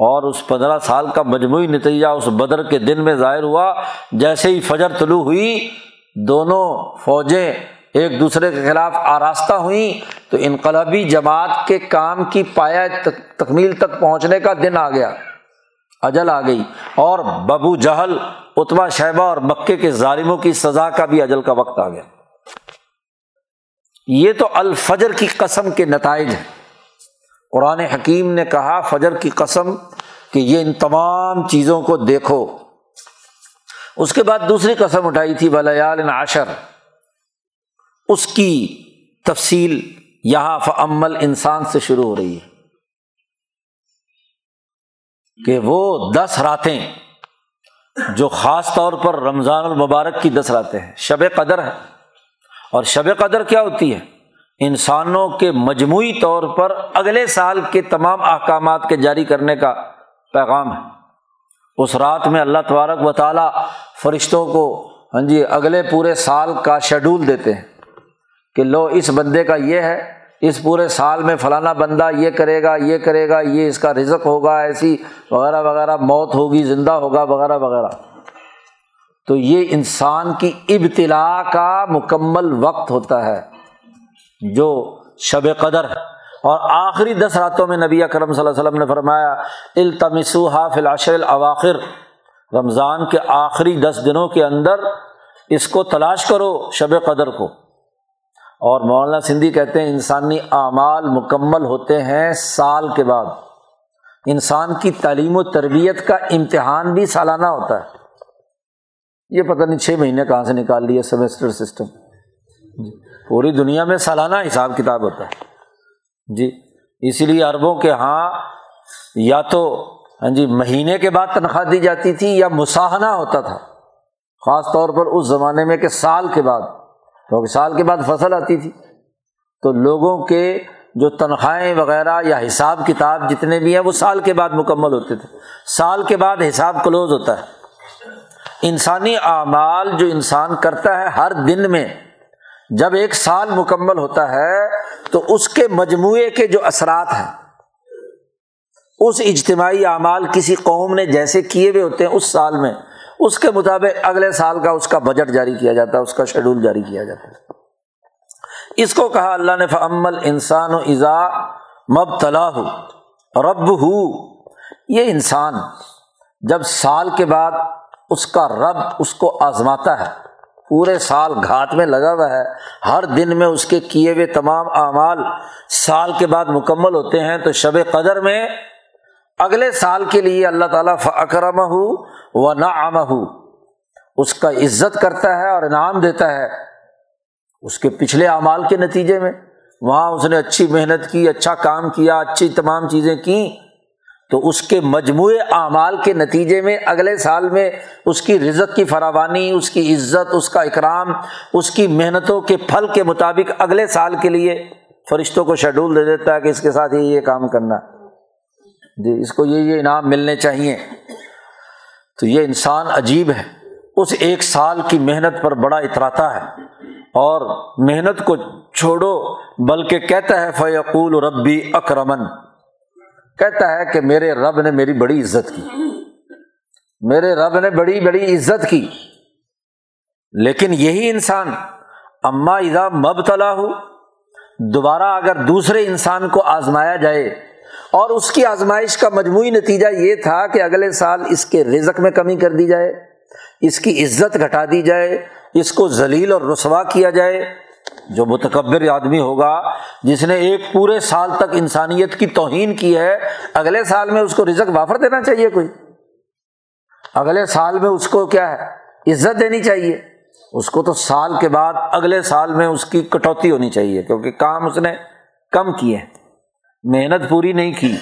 اور اس پندرہ سال کا مجموعی نتیجہ اس بدر کے دن میں ظاہر ہوا۔ جیسے ہی فجر طلوع ہوئی، دونوں فوجیں ایک دوسرے کے خلاف آراستہ ہوئیں تو انقلابی جماعت کے کام کی پایا تکمیل تک پہنچنے کا دن آ گیا، اجل آ گئی اور ببو جہل اتبا شہبہ اور مکے کے ظالموں کی سزا کا بھی اجل کا وقت آ گیا۔ یہ تو الفجر کی قسم کے نتائج ہیں۔ قرآن حکیم نے کہا، فجر کی قسم کہ یہ ان تمام چیزوں کو دیکھو۔ اس کے بعد دوسری قسم اٹھائی تھی، ولیال عشر۔ اس کی تفصیل یہاں فعمل انسان سے شروع ہو رہی ہے کہ وہ دس راتیں جو خاص طور پر رمضان المبارک کی دس راتیں ہیں، شب قدر ہے اور شب قدر کیا ہوتی ہے؟ انسانوں کے مجموعی طور پر اگلے سال کے تمام احکامات کے جاری کرنے کا پیغام ہے۔ اس رات میں اللہ تبارک و تعالیٰ فرشتوں کو ہاں جی اگلے پورے سال کا شیڈول دیتے ہیں۔ کہ لو اس بندے کا یہ ہے، اس پورے سال میں فلانا بندہ یہ کرے گا، یہ کرے گا، یہ اس کا رزق ہوگا، ایسی وغیرہ وغیرہ، موت ہوگی، زندہ ہوگا، وغیرہ وغیرہ۔ تو یہ انسان کی ابتلا کا مکمل وقت ہوتا ہے، جو شب قدر ہے۔ اور آخری دس راتوں میں نبی اکرم صلی اللہ علیہ وسلم نے فرمایا التمسو حافل العشر الاواخر۔ رمضان کے آخری دس دنوں کے اندر اس کو تلاش کرو شب قدر کو۔ اور مولانا سندھی کہتے ہیں انسانی اعمال مکمل ہوتے ہیں سال کے بعد۔ انسان کی تعلیم و تربیت کا امتحان بھی سالانہ ہوتا ہے۔ یہ پتہ نہیں چھ مہینے کہاں سے نکال لیا سیمسٹر سسٹم۔ جی پوری دنیا میں سالانہ حساب کتاب ہوتا ہے۔ جی اسی لیے اربوں کے یہاں یا تو ہاں جی مہینے کے بعد تنخواہ دی جاتی تھی یا مساہنہ ہوتا تھا۔ خاص طور پر اس زمانے میں کہ سال کے بعد۔ کیونکہ سال کے بعد فصل آتی تھی۔ تو لوگوں کے جو تنخواہیں وغیرہ یا حساب کتاب جتنے بھی ہیں، وہ سال کے بعد مکمل ہوتے تھے۔ سال کے بعد حساب کلوز ہوتا ہے۔ انسانی اعمال جو انسان کرتا ہے ہر دن میں، جب ایک سال مکمل ہوتا ہے، تو اس کے مجموعے کے جو اثرات ہیں، اس اجتماعی اعمال کسی قوم نے جیسے کیے ہوئے ہوتے ہیں اس سال میں۔ اس کے مطابق اگلے سال کا اس کا بجٹ جاری کیا جاتا ہے، اس کا شیڈول جاری کیا جاتا ہے۔ اس کو کہا اللہ نے فعمل انسان و ایزا مب تلا ہو رب ہو یہ انسان جب سال کے بعد اس کا رب اس کو آزماتا ہے، پورے سال گھات میں لگا ہوا ہے، ہر دن میں اس کے کیے ہوئے تمام اعمال سال کے بعد مکمل ہوتے ہیں، تو شب قدر میں اگلے سال کے لیے اللہ تعالیٰ فکرم ہو و نہ ہو اس کا عزت کرتا ہے اور انعام دیتا ہے اس کے پچھلے اعمال کے نتیجے میں۔ وہاں اس نے اچھی محنت کی اچھا کام کیا، اچھی تمام چیزیں کیں۔ تو اس کے مجموعے اعمال کے نتیجے میں اگلے سال میں اس کی رزت کی فراوانی، اس کی عزت، اس کا اکرام، اس کی محنتوں کے پھل کے مطابق اگلے سال کے لیے فرشتوں کو شیڈول دے دیتا ہے کہ اس کے ساتھ یہ یہ کام کرنا۔ جی اس کو یہ یہ انعام ملنے چاہیے۔ تو یہ انسان عجیب ہے۔ اس ایک سال کی محنت پر بڑا اتراتا ہے اور محنت کو چھوڑو، بلکہ کہتا ہے فیقول ربی اکرمن کہتا ہے کہ میرے رب نے میری بڑی عزت کی۔ میرے رب نے بڑی بڑی عزت کی۔ لیکن یہی انسان، اما اذا مبتلا ہو دوبارہ اگر دوسرے انسان کو آزمایا جائے اور اس کی آزمائش کا مجموعی نتیجہ یہ تھا کہ اگلے سال اس کے رزق میں کمی کر دی جائے، اس کی عزت گھٹا دی جائے، اس کو ذلیل اور رسوا کیا جائے۔ جو متکبر آدمی ہوگا، جس نے ایک پورے سال تک انسانیت کی توہین کی ہے، اگلے سال میں اس کو رزق وافر دینا چاہیے کوئی؟ اگلے سال میں اس کو کیا ہے؟ عزت دینی چاہیے۔ اس کو تو سال کے بعد اگلے سال میں اس کی کٹوتی ہونی چاہیے، کیونکہ کام اس نے کم کیے ہیں۔ محنت پوری نہیں کی،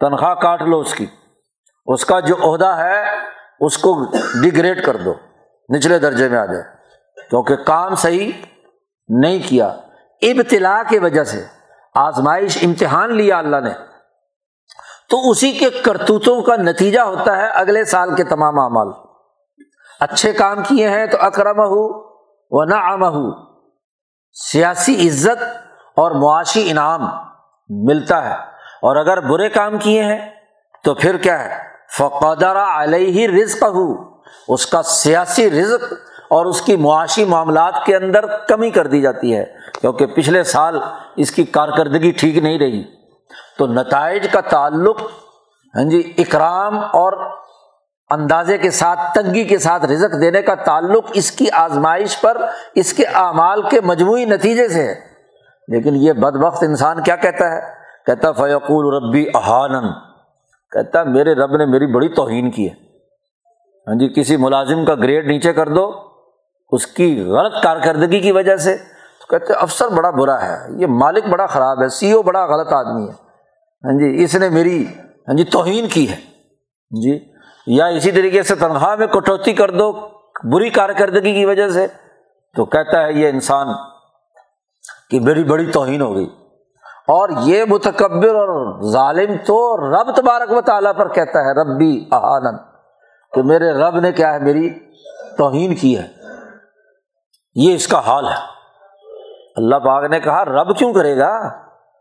تنخواہ کاٹ لو اس کی۔ اس کا جو عہدہ ہے، اس کو ڈگریڈ کر دو، نچلے درجے میں آ جائے۔ کیونکہ کام صحیح نہیں کیا۔ ابتلا کی وجہ سے آزمائش امتحان لیا اللہ نے۔ تو اسی کے کرتوتوں کا نتیجہ ہوتا ہے اگلے سال کے تمام اعمال۔ اچھے کام کیے ہیں تو اکرم ہو و نہ ہو سیاسی عزت اور معاشی انعام۔ ملتا ہے۔ اور اگر برے کام کیے ہیں، تو پھر کیا ہے؟ فقدر علیہ رزق ہو اس کا سیاسی رزق اور اس کی معاشی معاملات کے اندر کمی کر دی جاتی ہے۔ کیونکہ پچھلے سال اس کی کارکردگی ٹھیک نہیں رہی۔ تو نتائج کا تعلق ہاں جی اکرام اور اندازے کے ساتھ، تنگی کے ساتھ رزق دینے کا تعلق اس کی آزمائش پر، اس کے اعمال کے مجموعی نتیجے سے ہے۔ لیکن یہ بد وقت انسان کیا کہتا ہے؟ کہتا فیقول ربی احانن کہتا میرے رب نے میری بڑی توہین کی ہے۔ ہاں جی کسی ملازم کا گریڈ نیچے کر دو، اس کی غلط کارکردگی کی وجہ سے۔ تو کہتے افسر بڑا برا ہے، یہ مالک بڑا خراب ہے، سی او بڑا غلط آدمی ہے۔ ہاں جی اس نے میری ہاں جی توہین کی ہے۔ ہاں جی یا اسی طریقے سے تنخواہ میں کٹوتی کر دو، بری کارکردگی کی وجہ سے۔ تو کہتا ہے، یہ انسان کہ میری بڑی توہین ہو گئی۔ اور یہ متکبر اور ظالم تو رب تبارک و تعالیٰ پر کہتا ہے، ربی آنند کہ میرے رب نے کیا ہے، میری توہین کی ہے۔ یہ اس کا حال ہے۔ اللہ پاک نے کہا، رب کیوں کرے گا؟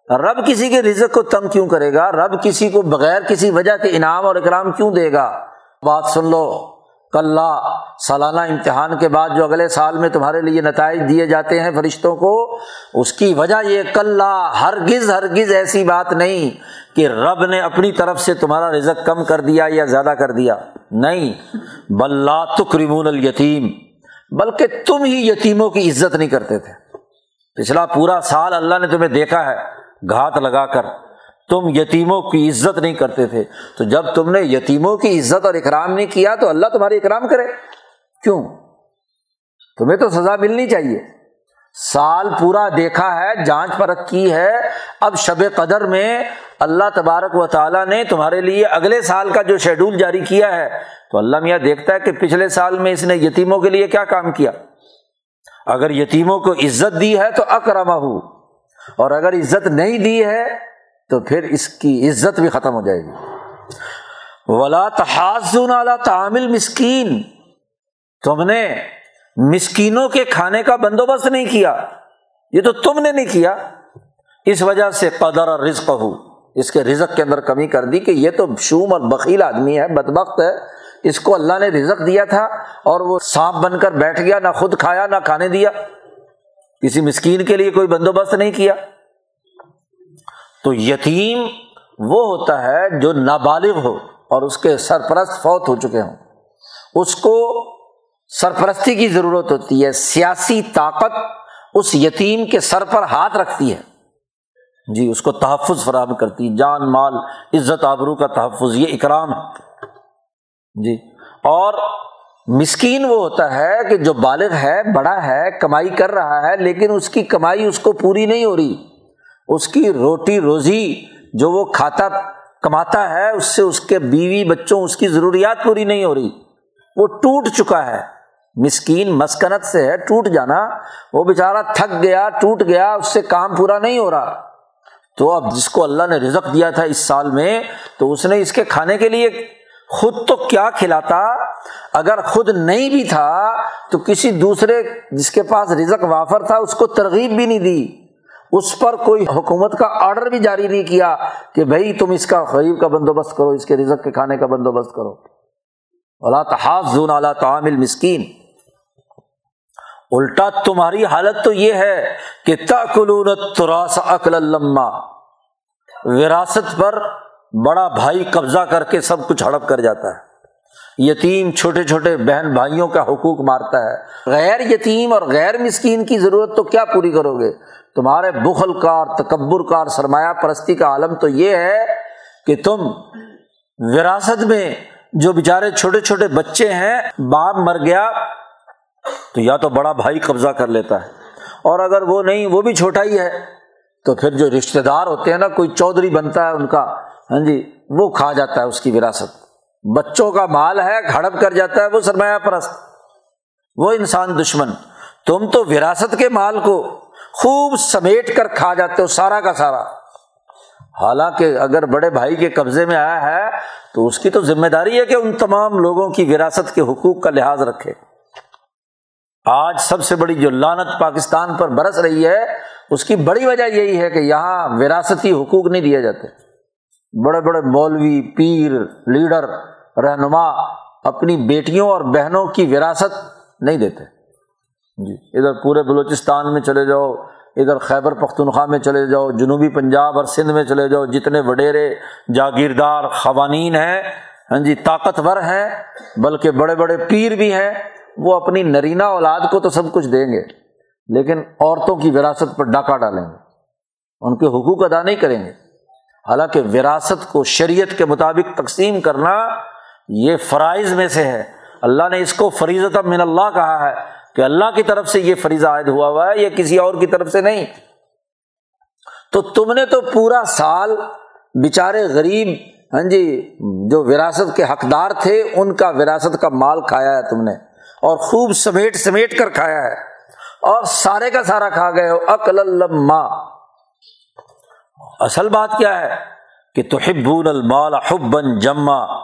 رب کسی کے رزق کو تنگ کیوں کرے گا؟ رب کسی کو بغیر کسی وجہ کے انعام اور اکرام کیوں دے گا؟ بات سن لو۔ کل سالانہ امتحان کے بعد جو اگلے سال میں تمہارے لیے نتائج دیے جاتے ہیں فرشتوں کو، اس کی وجہ یہ کل ہرگز ہرگز ایسی بات نہیں کہ رب نے اپنی طرف سے تمہارا رزق کم کر دیا یا زیادہ کر دیا۔ نہیں بلّہ تکریمون الیتیم، بلکہ تم ہی یتیموں کی عزت نہیں کرتے تھے۔ پچھلا پورا سال اللہ نے تمہیں دیکھا ہے، گھات لگا کر۔ تم یتیموں کی عزت نہیں کرتے تھے۔ تو جب تم نے یتیموں کی عزت اور اکرام نہیں کیا تو اللہ تمہاری اکرام کرے۔ کیوں؟ تمہیں تو سزا ملنی چاہیے۔ سال پورا دیکھا ہے، جانچ پرکھ کی ہے۔ اب شب قدر میں اللہ تبارک و تعالیٰ نے تمہارے لیے اگلے سال کا جو شیڈول جاری کیا ہے، تو اللہ میاں دیکھتا ہے کہ پچھلے سال میں اس نے یتیموں کے لیے کیا کام کیا۔ اگر یتیموں کو عزت دی ہے تو اکرما ہو اور اگر عزت نہیں دی ہے تو پھر اس کی عزت بھی ختم ہو جائے گی۔ ولا تحاظ تعامل مسکین تم نے مسکینوں کے کھانے کا بندوبست نہیں کیا۔ یہ تو تم نے نہیں کیا۔ اس وجہ سے قدر اور رزق ہو اس کے رزق کے اندر کمی کر دی کہ یہ تو شوم اور بکیل آدمی ہے، بدبخت ہے۔ اس کو اللہ نے رزق دیا تھا اور وہ سانپ بن کر بیٹھ گیا، نہ خود کھایا، نہ کھانے دیا۔ کسی مسکین کے لیے کوئی بندوبست نہیں کیا۔ تو یتیم وہ ہوتا ہے جو نابالغ ہو اور اس کے سرپرست فوت ہو چکے ہوں۔ اس کو سرپرستی کی ضرورت ہوتی ہے، سیاسی طاقت اس یتیم کے سر پر ہاتھ رکھتی ہے۔ جی اس کو تحفظ فراہم کرتی، جان، مال، عزت، آبرو کا تحفظ، یہ اکرام ہے۔ جی اور مسکین وہ ہوتا ہے کہ جو بالغ ہے، بڑا ہے، کمائی کر رہا ہے، لیکن اس کی کمائی اس کو پوری نہیں ہو رہی۔ اس کی روٹی روزی جو وہ کھاتا کماتا ہے، اس سے اس کے بیوی بچوں اس کی ضروریات پوری نہیں ہو رہی۔ وہ ٹوٹ چکا ہے۔ مسکین مسکنت سے ہے، ٹوٹ جانا۔ وہ بےچارا تھک گیا، ٹوٹ گیا، اس سے کام پورا نہیں ہو رہا۔ تو اب جس کو اللہ نے رزق دیا تھا اس سال میں، تو اس نے اس کے کھانے کے لیے خود تو کیا کھلاتا؟ اگر خود نہیں بھی تھا، تو کسی دوسرے جس کے پاس رزق وافر تھا، اس کو ترغیب بھی نہیں دی۔ اس پر کوئی حکومت کا آرڈر بھی جاری نہیں کیا کہ بھائی تم اس کا غریب کا بندوبست کرو، اس کے رزق کے کھانے کا بندوبست کرو۔ اللہ تحاظ زون اعلیٰ تعامل مسکین الٹا تمہاری حالت تو یہ ہے کہ تراس عقل الما وراثت پر بڑا بھائی قبضہ کر کے سب کچھ ہڑپ کر جاتا ہے۔ یتیم چھوٹے چھوٹے بہن بھائیوں کا حقوق مارتا ہے۔ غیر یتیم اور غیر مسکین کی ضرورت تو کیا پوری کرو گے؟ تمہارے بخل کار تکبر کار سرمایہ پرستی کا عالم تو یہ ہے کہ تم وراثت میں جو بےچارے چھوٹے چھوٹے بچے ہیں، باپ مر گیا تو یا تو بڑا بھائی قبضہ کر لیتا ہے اور اگر وہ نہیں، وہ بھی چھوٹا ہی ہے تو پھر جو رشتے دار ہوتے ہیں نا، کوئی چودھری بنتا ہے ان کا ہاں جی وہ کھا جاتا ہے اس کی وراثت۔ بچوں کا مال ہے ہڑپ کر جاتا ہے وہ سرمایہ پرست۔ وہ انسان دشمن۔ تم تو وراثت کے مال کو خوب سمیٹ کر کھا جاتے ہو سارا کا سارا۔ حالانکہ اگر بڑے بھائی کے قبضے میں آیا ہے، تو اس کی تو ذمہ داری ہے کہ ان تمام لوگوں کی وراثت کے حقوق کا لحاظ رکھے۔ آج سب سے بڑی جو لانت پاکستان پر برس رہی ہے، اس کی بڑی وجہ یہی ہے کہ یہاں وراثتی حقوق نہیں دیے جاتے۔ بڑے بڑے مولوی، پیر، لیڈر، رہنما اپنی بیٹیوں اور بہنوں کی وراثت نہیں دیتے۔ جی۔ ادھر پورے بلوچستان میں چلے جاؤ، ادھر خیبر پختونخوا میں چلے جاؤ، جنوبی پنجاب اور سندھ میں چلے جاؤ، جتنے وڈیرے جاگیردار قوانین ہیں ہاں جی طاقتور ہیں، بلکہ بڑے بڑے پیر بھی ہیں، وہ اپنی نرینا اولاد کو تو سب کچھ دیں گے، لیکن عورتوں کی وراثت پر ڈاکہ ڈالیں گے۔ ان کے حقوق ادا نہیں کریں گے۔ حالانکہ وراثت کو شریعت کے مطابق تقسیم کرنا یہ فرائض میں سے ہے۔ اللہ نے اس کو فریضت من اللہ کہا ہے۔ کہ اللہ کی طرف سے یہ فریضہ عائد ہوا ہوا ہے یہ کسی اور کی طرف سے نہیں؟ تو تم نے تو پورا سال بےچارے غریب ہاں جی جو وراثت کے حقدار تھے، ان کا وراثت کا مال کھایا ہے تم نے، اور خوب سمیٹ سمیٹ کر کھایا ہے۔ اور سارے کا سارا کھا گئے ہو۔ اکل الما اصل بات کیا ہے؟ کہ تو المال حبن جما۔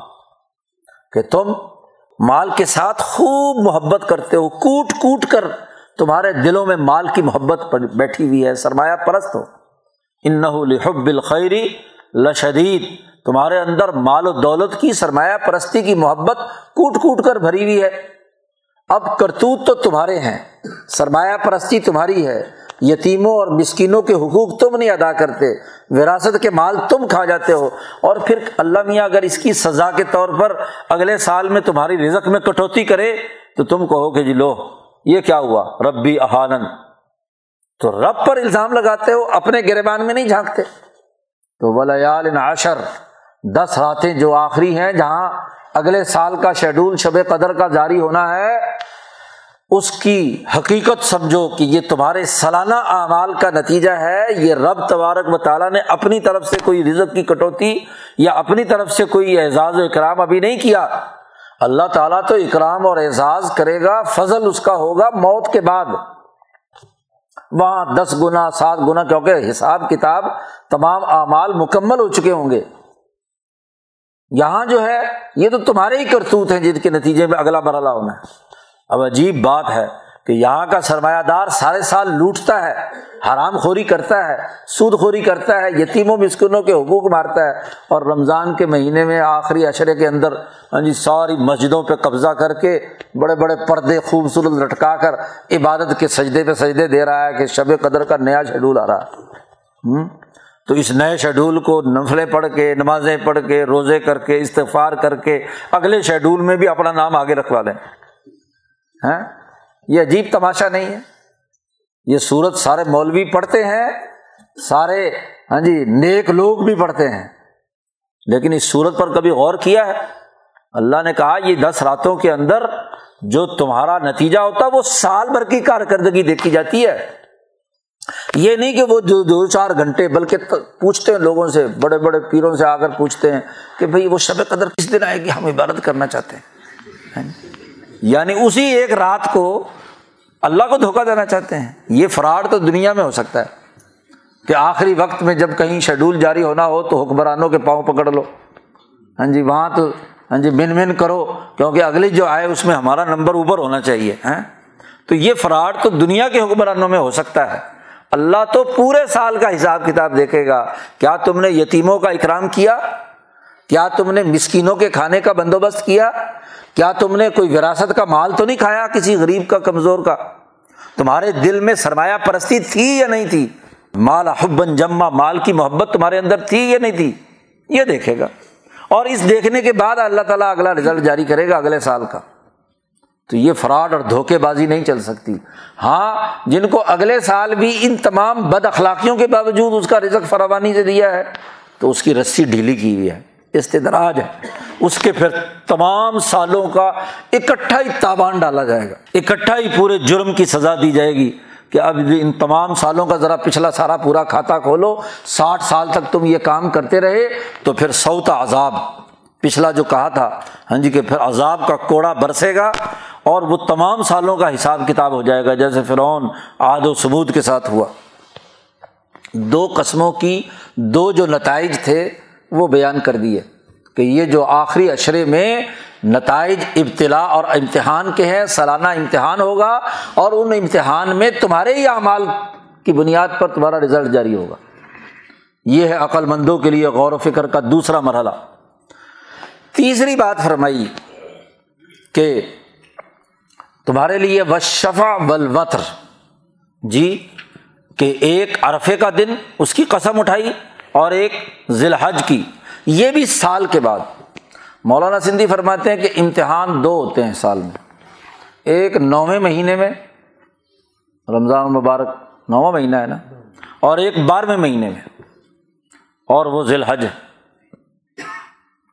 کہ تم مال کے ساتھ خوب محبت کرتے ہو، کوٹ کوٹ کر تمہارے دلوں میں مال کی محبت بیٹھی ہوئی ہے، سرمایہ پرست ہو۔ ان لحب الخیری لشدید۔ تمہارے اندر مال و دولت کی، سرمایہ پرستی کی محبت کوٹ کوٹ کر بھری ہوئی ہے۔ اب کرتوت تو تمہارے ہیں، سرمایہ پرستی تمہاری ہے۔ یتیموں اور مسکینوں کے حقوق تم نہیں ادا کرتے، وراثت کے مال تم کھا جاتے ہو۔ اور پھر اللہ میاں اگر اس کی سزا کے طور پر اگلے سال میں تمہاری رزق میں کٹوتی کرے، تو تم کہو کہ جی لو، یہ کیا ہوا؟ ربی احانن۔ تو رب پر الزام لگاتے ہو، اپنے گربان میں نہیں جھانکتے۔ تو ولیال عشر، دس راتیں جو آخری ہیں جہاں اگلے سال کا شیڈول شب قدر کا جاری ہونا ہے اس کی حقیقت سمجھو کہ یہ تمہارے سالانہ اعمال کا نتیجہ ہے، یہ رب تبارک و تعالیٰ نے اپنی طرف سے کوئی رزق کی کٹوتی یا اپنی طرف سے کوئی اعزاز و اکرام ابھی نہیں کیا۔ اللہ تعالیٰ تو اکرام اور اعزاز کرے گا، فضل اس کا ہوگا موت کے بعد۔ وہاں دس گنا، سات گنا، کیونکہ حساب کتاب تمام اعمال مکمل ہو چکے ہوں گے۔ یہاں جو ہے، یہ تو تمہارے ہی کرتوت ہیں جن کے نتیجے میں اگلا مرحلہ ہونا ہے۔ اب عجیب بات ہے کہ یہاں کا سرمایہ دار سارے سال لوٹتا ہے، حرام خوری کرتا ہے، سود خوری کرتا ہے، یتیموں مسکنوں کے حقوق مارتا ہے اور رمضان کے مہینے میں آخری اشرے کے اندر ہاں جی ساری مسجدوں پہ قبضہ کر کے بڑے بڑے پردے خوبصورت لٹکا کر عبادت کے سجدے پہ سجدے دے رہا ہے کہ شب قدر کا نیا شیڈول آ رہا ہے۔ تو اس نئے شیڈول کو نفلیں پڑھ کے، نمازیں پڑھ کے، روزے کر کے استفار کر کے اگلے شیڈول میں بھی اپنا نام آگے رکھوا دیں۔ ہاں یہ عجیب تماشا نہیں ہے۔ یہ سورت سارے مولوی پڑھتے ہیں، سارے ہاں جی نیک لوگ بھی پڑھتے ہیں۔ لیکن اس سورت پر کبھی غور کیا ہے؟ اللہ نے کہا، یہ دس راتوں کے اندر جو تمہارا نتیجہ ہوتا ہے، وہ سال بھر کی کارکردگی دیکھی جاتی ہے۔ یہ نہیں کہ وہ جو دو، چار گھنٹے، بلکہ پوچھتے ہیں لوگوں سے، بڑے بڑے پیروں سے آ کر پوچھتے ہیں کہ بھائی، وہ شب قدر کس دن آئے گی؟ ہم عبادت کرنا چاہتے ہیں۔ یعنی اسی ایک رات کو اللہ کو دھوکہ دینا چاہتے ہیں۔ یہ فراڈ تو دنیا میں ہو سکتا ہے کہ آخری وقت میں جب کہیں شیڈول جاری ہونا ہو تو حکمرانوں کے پاؤں پکڑ لو۔ ہاں جی وہاں تو ہاں جی من من کرو، کیونکہ اگلی جو آئے اس میں ہمارا نمبر اوپر ہونا چاہیے ہاں۔ تو یہ فراڈ تو دنیا کے حکمرانوں میں ہو سکتا ہے۔ اللہ تو پورے سال کا حساب کتاب دیکھے گا۔ کیا تم نے یتیموں کا اکرام کیا؟ کیا تم نے مسکینوں کے کھانے کا بندوبست کیا؟ کیا تم نے کوئی وراثت کا مال تو نہیں کھایا کسی غریب کا، کمزور کا؟ تمہارے دل میں سرمایہ پرستی تھی یا نہیں تھی؟ مال حبن جما مال کی محبت تمہارے اندر تھی یا نہیں تھی؟ یہ دیکھے گا۔ اور اس دیکھنے کے بعد اللہ تعالیٰ اگلا رزلٹ جاری کرے گا اگلے سال کا۔ تو یہ فراڈ اور دھوکے بازی نہیں چل سکتی۔ ہاں جن کو اگلے سال بھی ان تمام بد اخلاقیوں کے باوجود اس کا رزق فراوانی سے دیا ہے، تو اس کی رسی ڈھیلی کی ہوئی ہے۔ استدراج ہے۔ اس کے پھر تمام سالوں کا اکٹھا ہی تاوان ڈالا جائے گا۔ اکٹھا ہی پورے جرم کی سزا دی جائے گی کہ اب ان تمام سالوں کا ذرا پچھلا سارا پورا کھاتا کھولو، ساٹھ سال تک تم یہ کام کرتے رہے تو پھر سوتا عذاب۔ پچھلا جو کہا تھا ہاں جی کہ پھر عذاب کا کوڑا برسے گا اور وہ تمام سالوں کا حساب کتاب ہو جائے گا، جیسے فرعون آد و ثبوت کے ساتھ ہوا۔ دو قسموں کی دو جو نتائج تھے وہ بیان کر دیے کہ یہ جو آخری اشرے میں نتائج ابتلا اور امتحان کے ہیں، سالانہ امتحان ہوگا اور ان امتحان میں تمہارے ہی اعمال کی بنیاد پر تمہارا رزلٹ جاری ہوگا۔ یہ ہے عقل مندوں کے لیے غور و فکر کا دوسرا مرحلہ۔ تیسری بات فرمائی کہ تمہارے لیے وشفا ولوتر جی کہ ایک عرفے کا دن، اس کی قسم اٹھائی۔ اور ایک ذی الحج کی۔ یہ بھی سال کے بعد۔ مولانا سندھی فرماتے ہیں کہ امتحان دو ہوتے ہیں سال میں۔ ایک نویں مہینے میں، رمضان مبارک نواں مہینہ ہے نا؟ اور ایک بارہویں مہینے میں۔ اور وہ ذی الحج ہے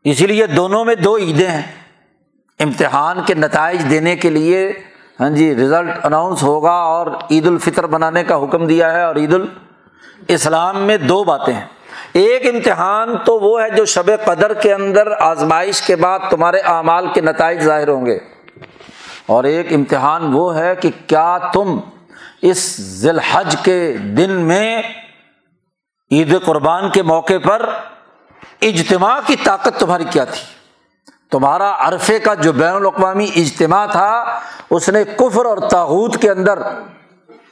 اسی لیے دونوں میں دو عیدیں ہیں۔ امتحان کے نتائج دینے کے لیے ہاں جی رزلٹ اناؤنس ہوگا اور عید الفطر بنانے کا حکم دیا ہے اور عید الاسلام میں دو باتیں ہیں۔ ایک امتحان تو وہ ہے جو شب قدر کے اندر آزمائش کے بعد تمہارے اعمال کے نتائج ظاہر ہوں گے۔ اور ایک امتحان وہ ہے کہ کیا تم اس ذی الحج کے دن میں عید قربان کے موقع پر اجتماع کی طاقت تمہاری کیا تھی؟ تمہارا عرفے کا جو بین الاقوامی اجتماع تھا، اس نے کفر اور تاحود کے اندر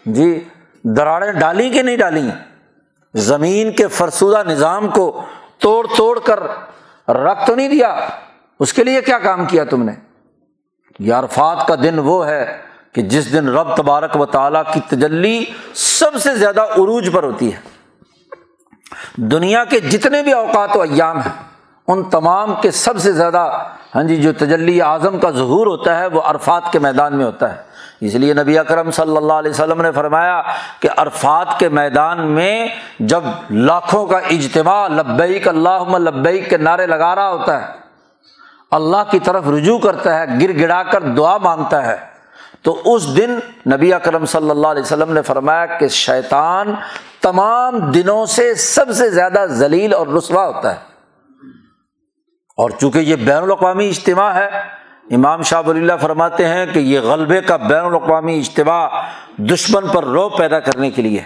جی دراڑیں ڈالی کہ نہیں ڈالی؟ زمین کے فرسودہ نظام کو توڑ توڑ کر رکھ تو نہیں دیا، اس کے لیے کیا کام کیا تم نے؟ یارفات کا دن وہ ہے کہ جس دن رب تبارک و تعالیٰ کی تجلی سب سے زیادہ عروج پر ہوتی ہے۔ دنیا کے جتنے بھی اوقات و ایام ہیں ان تمام کے سب سے زیادہ ہاں جی جو تجلی اعظم کا ظہور ہوتا ہے، وہ عرفات کے میدان میں ہوتا ہے۔ اس لیے نبی اکرم صلی اللہ علیہ وسلم نے فرمایا کہ عرفات کے میدان میں جب لاکھوں کا اجتماع، لبیک اللہ لبیک کے نعرے لگا رہا ہوتا ہے، اللہ کی طرف رجوع کرتا ہے، گر گڑا کر دعا مانگتا ہے، تو اس دن نبی اکرم صلی اللہ علیہ وسلم نے فرمایا کہ شیطان تمام دنوں سے سب سے زیادہ ذلیل اور رسوا ہوتا ہے۔ اور چونکہ یہ بین الاقوامی اجتماع ہے، امام شاہ ولی اللہ فرماتے ہیں کہ یہ غلبے کا بین الاقوامی اجتماع دشمن پر رو پیدا کرنے کے لیے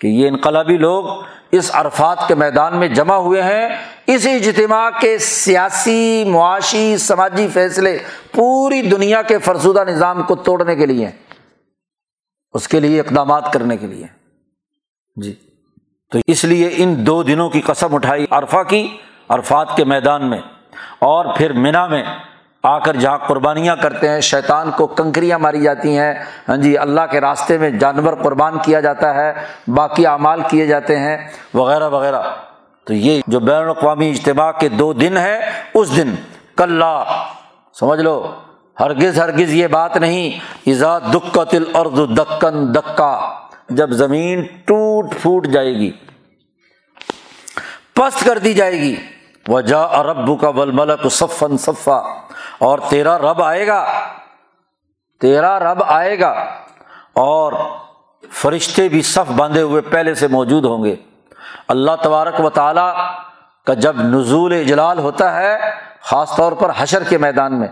کہ یہ انقلابی لوگ اس عرفات کے میدان میں جمع ہوئے ہیں، اس اجتماع کے سیاسی، معاشی، سماجی فیصلے پوری دنیا کے فرسودہ نظام کو توڑنے کے لیے اس کے لیے اقدامات کرنے کے لیے جی۔ تو اس لیے ان دو دنوں کی قسم اٹھائی عرفہ کی۔ عرفات کے میدان میں اور پھر مینا میں آ کر جہاں قربانیاں کرتے ہیں، شیطان کو کنکریاں ماری جاتی ہیں۔ ہاں جی اللہ کے راستے میں جانور قربان کیا جاتا ہے، باقی اعمال کیے جاتے ہیں، وغیرہ وغیرہ۔ تو یہ جو بین الاقوامی اجتماع کے دو دن ہے اس دن کل سمجھ لو، ہرگز ہرگز یہ بات نہیں۔ ایزا دکھ تل ارد دکن دکا، جب زمین ٹوٹ پھوٹ جائے گی، پست کر دی جائے گی۔ وہ جا ارب کا بل ملک صفن صفا۔ اور تیرا رب آئے گا۔ تیرا رب آئے گا۔ اور فرشتے بھی صف باندھے ہوئے پہلے سے موجود ہوں گے۔ اللہ تبارک و تعالیٰ کا جب نزول اجلال ہوتا ہے، خاص طور پر حشر کے میدان میں،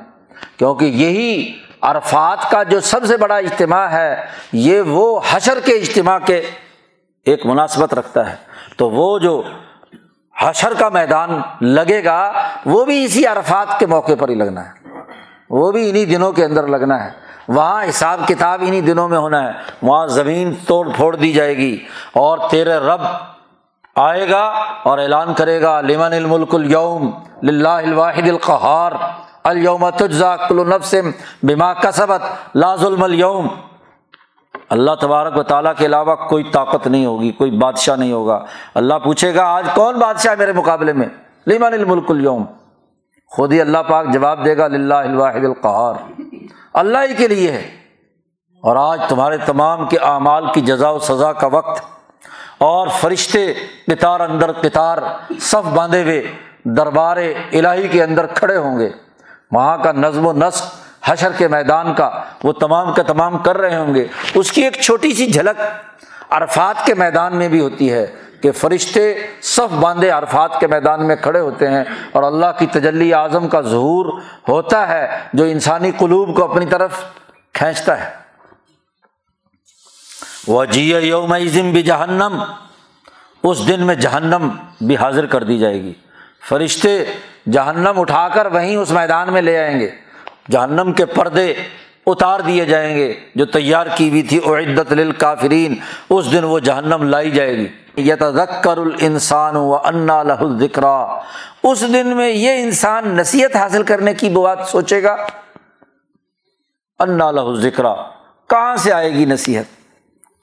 کیونکہ یہی عرفات کا جو سب سے بڑا اجتماع ہے، یہ وہ حشر کے اجتماع کے ایک مناسبت رکھتا ہے۔ تو وہ جو حشر کا میدان لگے گا، وہ بھی اسی عرفات کے موقع پر ہی لگنا ہے۔ وہ بھی انہیں دنوں کے اندر لگنا ہے۔ وہاں حساب کتاب انہیں دنوں میں ہونا ہے۔ وہاں زمین توڑ پھوڑ دی جائے گی اور تیرے رب آئے گا اور اعلان کرے گا، لمن الملک الوم الواحد القہار الوم تجزا کل نفس بما کسبت، لا ظلم اليوم اللہ تبارک و تعالیٰ کے علاوہ کوئی طاقت نہیں ہوگی، کوئی بادشاہ نہیں ہوگا۔ اللہ پوچھے گا، آج کون بادشاہ میرے مقابلے میں؟ لیمان الملک اليوم۔ خود ہی اللہ پاک جواب دے گا الواحد القہار۔ اللہ ہی کے لیے ہے۔ اور آج تمہارے تمام کے اعمال کی جزا و سزا کا وقت۔ اور فرشتے قطار اندر قطار صف باندھے ہوئے دربار الہی کے اندر کھڑے ہوں گے۔ وہاں کا نظم و نسق حشر کے میدان کا وہ تمام کا تمام کر رہے ہوں گے۔ اس کی ایک چھوٹی سی جھلک عرفات کے میدان میں بھی ہوتی ہے کہ فرشتے صف باندھے عرفات کے میدان میں کھڑے ہوتے ہیں اور اللہ کی تجلی اعظم کا ظہور ہوتا ہے جو انسانی قلوب کو اپنی طرف کھینچتا ہے۔ وہ جی یوم عظم بھی جہنم اس دن میں جہنم بھی حاضر کر دی جائے گی۔ فرشتے جہنم اٹھا کر وہیں اس میدان میں لے آئیں گے۔ جہنم کے پردے اتار دیے جائیں گے، جو تیار کی ہوئی تھی، اعدت للکافرین، اس دن وہ جہنم لائی جائے گی۔ یتذکر الانسان و انا لہ الذکرا اس دن میں یہ انسان نصیحت حاصل کرنے کی بات سوچے گا۔ انا لہ الذکرا کہاں سے آئے گی نصیحت؟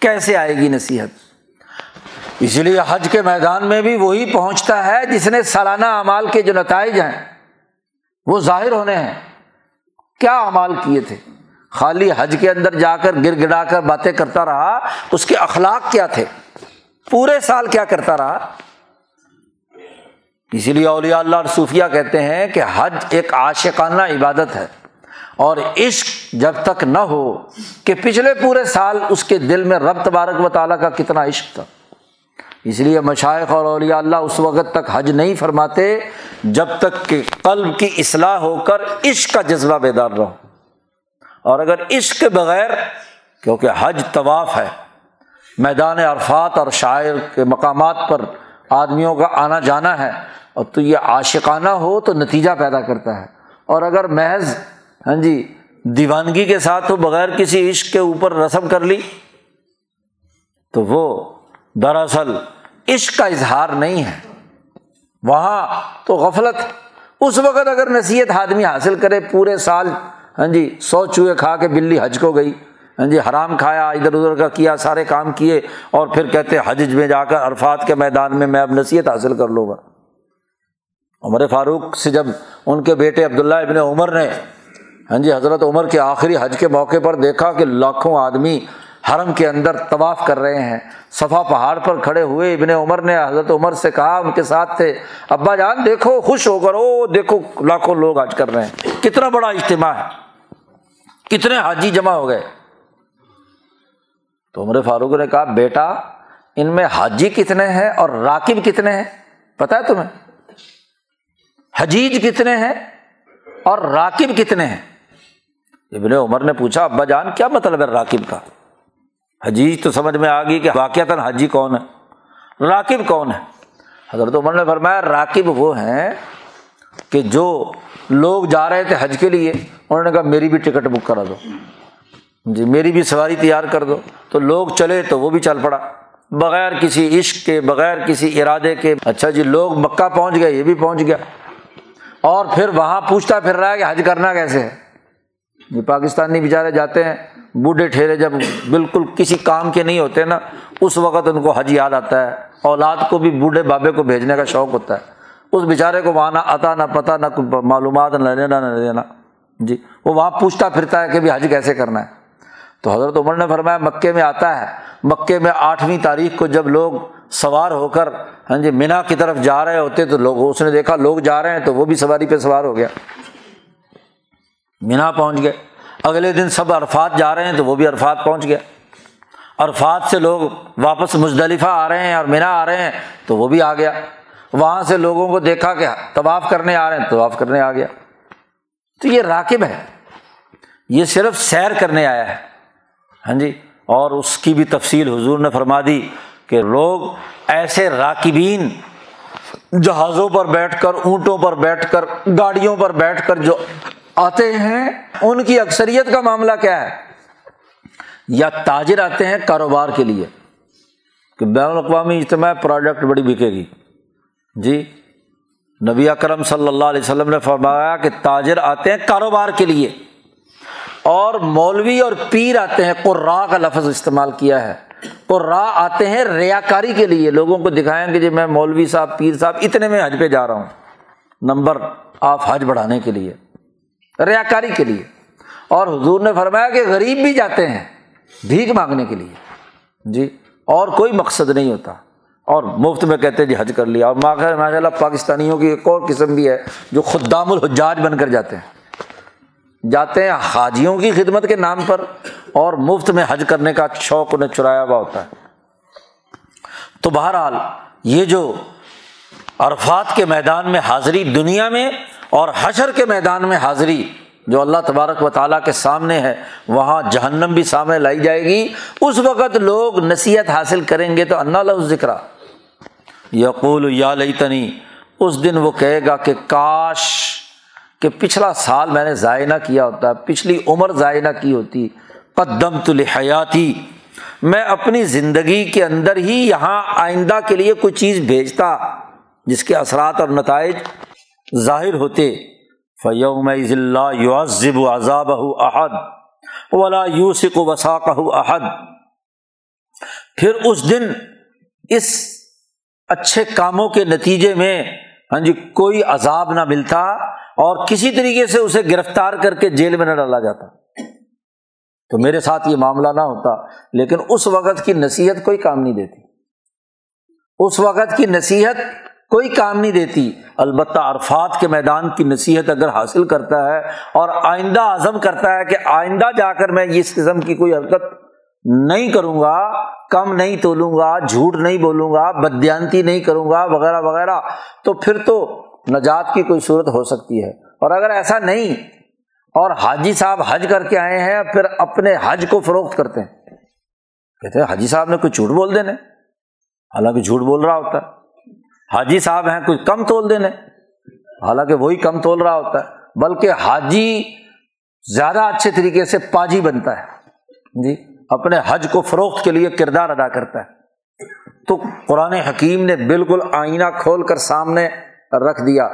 کیسے آئے گی نصیحت؟ اس لیے حج کے میدان میں بھی وہی پہنچتا ہے جس نے سالانہ اعمال کے جو نتائج ہیں، وہ ظاہر ہونے ہیں۔ کیا امال کیے تھے؟ خالی حج کے اندر جا کر گر گڑا کر باتیں کرتا رہا اس کے اخلاق کیا تھے؟ پورے سال کیا کرتا رہا؟ اسی لیے اولیاء اللہ اور صوفیہ کہتے ہیں کہ حج ایک عاشقانہ عبادت ہے اور عشق جب تک نہ ہو کہ پچھلے پورے سال اس کے دل میں رب تبارک و تعالیٰ کا کتنا عشق تھا۔ اس لیے مشائق اور اولیاء اللہ اس وقت تک حج نہیں فرماتے جب تک کہ قلب کی اصلاح ہو کر عشق کا جذبہ بیدار رہو اور اگر عشق کے بغیر کیونکہ حج طواف ہے، میدان عرفات اور شاعر کے مقامات پر آدمیوں کا آنا جانا ہے اور تو یہ عاشقانہ ہو تو نتیجہ پیدا کرتا ہے۔ اور اگر محض ہاں جی دیوانگی کے ساتھ ہو بغیر کسی عشق کے اوپر رسم کر لی، تو وہ دراصل عشق کا اظہار نہیں ہے۔ وہاں تو غفلت، اس وقت اگر نصیحت آدمی حاصل کرے پورے سال ہاں جی سو چوہے کھا کے بلی حج کو گئی ہاں جی حرام کھایا، ادھر ادھر کا کیا، سارے کام کیے، اور پھر کہتے حج میں جا کر عرفات کے میدان میں میں اب نصیحت حاصل کر لوں گا۔ عمر فاروق سے جب ان کے بیٹے عبداللہ ابن عمر نے ہاں جی حضرت عمر کے آخری حج کے موقع پر دیکھا کہ لاکھوں آدمی حرم کے اندر طواف کر رہے ہیں۔ صفا پہاڑ پر کھڑے ہوئے ابن عمر نے حضرت عمر سے کہا، ان کے ساتھ تھے۔ ابا جان، دیکھو، خوش ہو کر او دیکھو، لاکھوں لوگ حج کر رہے ہیں۔ کتنا بڑا اجتماع ہے۔ کتنے حاجی جمع ہو گئے۔ تو عمر فاروق نے کہا، بیٹا، ان میں حاجی کتنے ہیں اور راکب کتنے ہیں؟ پتا ہے تمہیں؟ حجیج کتنے ہیں اور راکب کتنے ہیں؟ ابن عمر نے پوچھا، ابا جان، کیا مطلب ہے راکب کا؟ حجیج تو سمجھ میں آ گئی کہ واقعات حاجی کون ہے؟ راکب کون ہے؟ حضرت عمر نے فرمایا، راکب وہ ہیں کہ جو لوگ جا رہے تھے حج کے لیے، انہوں نے کہا، میری بھی ٹکٹ بک کرا دو۔ جی میری بھی سواری تیار کر دو۔ تو لوگ چلے تو وہ بھی چل پڑا۔ بغیر کسی عشق کے، بغیر کسی ارادے کے۔ اچھا جی لوگ مکہ پہنچ گئے، یہ بھی پہنچ گیا۔ اور پھر وہاں پوچھتا پھر رہا ہے کہ حج کرنا کیسے ہے؟ یہ پاکستانی بیچارے جاتے ہیں۔ بوڑھے ٹھہرے جب بالکل کسی کام کے نہیں ہوتے نا، اس وقت ان کو حج یاد آتا ہے۔ اولاد کو بھی بوڑھے بابے کو بھیجنے کا شوق ہوتا ہے۔ اس بیچارے کو وہاں نہ آتا، نہ پتہ نہ معلومات، نہ لینا نہ لینا جی وہ وہاں پوچھتا پھرتا ہے کہ بھی حج کیسے کرنا ہے۔ تو حضرت عمر نے فرمایا، مکے میں آتا ہے۔ مکے میں آٹھویں تاریخ کو جب لوگ سوار ہو کر ہاں جی مینا کی طرف جا رہے ہوتے، تو لوگ، اس نے دیکھا، لوگ جا رہے ہیں تو وہ بھی سواری پہ سوار ہو گیا۔ مینا پہنچ گئے۔ اگلے دن سب عرفات جا رہے ہیں تو وہ بھی عرفات پہنچ گیا۔ عرفات سے لوگ واپس مزدلفہ آ رہے ہیں اور مینا آ رہے ہیں تو وہ بھی آ گیا۔ وہاں سے لوگوں کو دیکھا کہ طواف کرنے آ رہے ہیں، طواف کرنے آ گیا۔ تو یہ راکب ہے۔ یہ صرف سیر کرنے آیا ہے۔ ہاں جی؟ اور اس کی بھی تفصیل حضور نے فرما دی کہ لوگ ایسے راکبین جہازوں پر بیٹھ کر، اونٹوں پر بیٹھ کر، گاڑیوں پر بیٹھ کر جو آتے ہیں، ان کی اکثریت کا معاملہ کیا ہے؟ یا تاجر آتے ہیں کاروبار کے لیے، کہ بین الاقوامی اجتماع پروڈکٹ بڑی بکے گی۔ جی نبی اکرم صلی اللہ علیہ وسلم نے فرمایا کہ تاجر آتے ہیں کاروبار کے لیے۔ اور مولوی اور پیر آتے ہیں قرا کا لفظ استعمال کیا ہے۔ قرا آتے ہیں ریا کاری کے لیے۔ لوگوں کو دکھائیں گے جی میں مولوی صاحب، پیر صاحب، اتنے میں حج پہ جا رہا ہوں۔ نمبر آپ حج بڑھانے کے لیے۔ ریا کاری کے لیے۔ اور حضور نے فرمایا کہ غریب بھی جاتے ہیں بھیک مانگنے کے لیے۔ جی اور کوئی مقصد نہیں ہوتا۔ اور مفت میں کہتے جی حج کر لیا۔ اور ماشاء اللہ پاکستانیوں کی ایک اور قسم بھی ہے جو خدام الحجاج بن کر جاتے ہیں۔ جاتے ہیں حاجیوں کی خدمت کے نام پر اور مفت میں حج کرنے کا شوق انہیں چرایا ہوا ہوتا ہے۔ تو بہرحال یہ جو عرفات کے میدان میں حاضری دنیا میں اور حشر کے میدان میں حاضری جو اللہ تبارک و تعالیٰ کے سامنے ہے، وہاں جہنم بھی سامنے لائی جائے گی۔ اس وقت لوگ نصیحت حاصل کریں گے تو اللہ ذکر یقول، یا لئی تنی اس دن وہ کہے گا کہ کاش کہ پچھلا سال میں نے ضائع نہ کیا ہوتا، پچھلی عمر ضائع نہ کی ہوتی۔ قدم تو لحیاتی، میں اپنی زندگی کے اندر ہی یہاں آئندہ کے لیے کوئی چیز بھیجتا، جس کے اثرات اور نتائج ظاہر ہوتے۔ فیوم ضلع عذاب احد ولا یوسق و وساق احد پھر اس دن اس اچھے کاموں کے نتیجے میں ہاں جی کوئی عذاب نہ ملتا اور کسی طریقے سے اسے گرفتار کر کے جیل میں نہ ڈالا جاتا۔ تو میرے ساتھ یہ معاملہ نہ ہوتا، لیکن اس وقت کی نصیحت کوئی کام نہیں دیتی۔ اس وقت کی نصیحت کوئی کام نہیں دیتی۔ البتہ عرفات کے میدان کی نصیحت اگر حاصل کرتا ہے اور آئندہ عزم کرتا ہے کہ آئندہ جا کر میں اس قسم کی کوئی حرکت نہیں کروں گا، کم نہیں تولوں گا، جھوٹ نہیں بولوں گا بدیانتی نہیں کروں گا، وغیرہ وغیرہ، تو پھر تو نجات کی کوئی صورت ہو سکتی ہے۔ اور اگر ایسا نہیں، اور حاجی صاحب حج کر کے آئے ہیں، پھر اپنے حج کو فروخت کرتے ہیں۔ کہتے ہیں، حاجی صاحب نے کوئی جھوٹ بول دینے؟ حالانکہ جھوٹ بول رہا ہوتا ہے۔ حاجی صاحب ہیں، کچھ کم تول دینے۔ حالانکہ وہی کم تول رہا ہوتا ہے، بلکہ حاجی زیادہ اچھے طریقے سے پاجی بنتا ہے۔ جی اپنے حج کو فروخت کے لیے کردار ادا کرتا ہے۔ تو قرآن حکیم نے بالکل آئینہ کھول کر سامنے رکھ دیا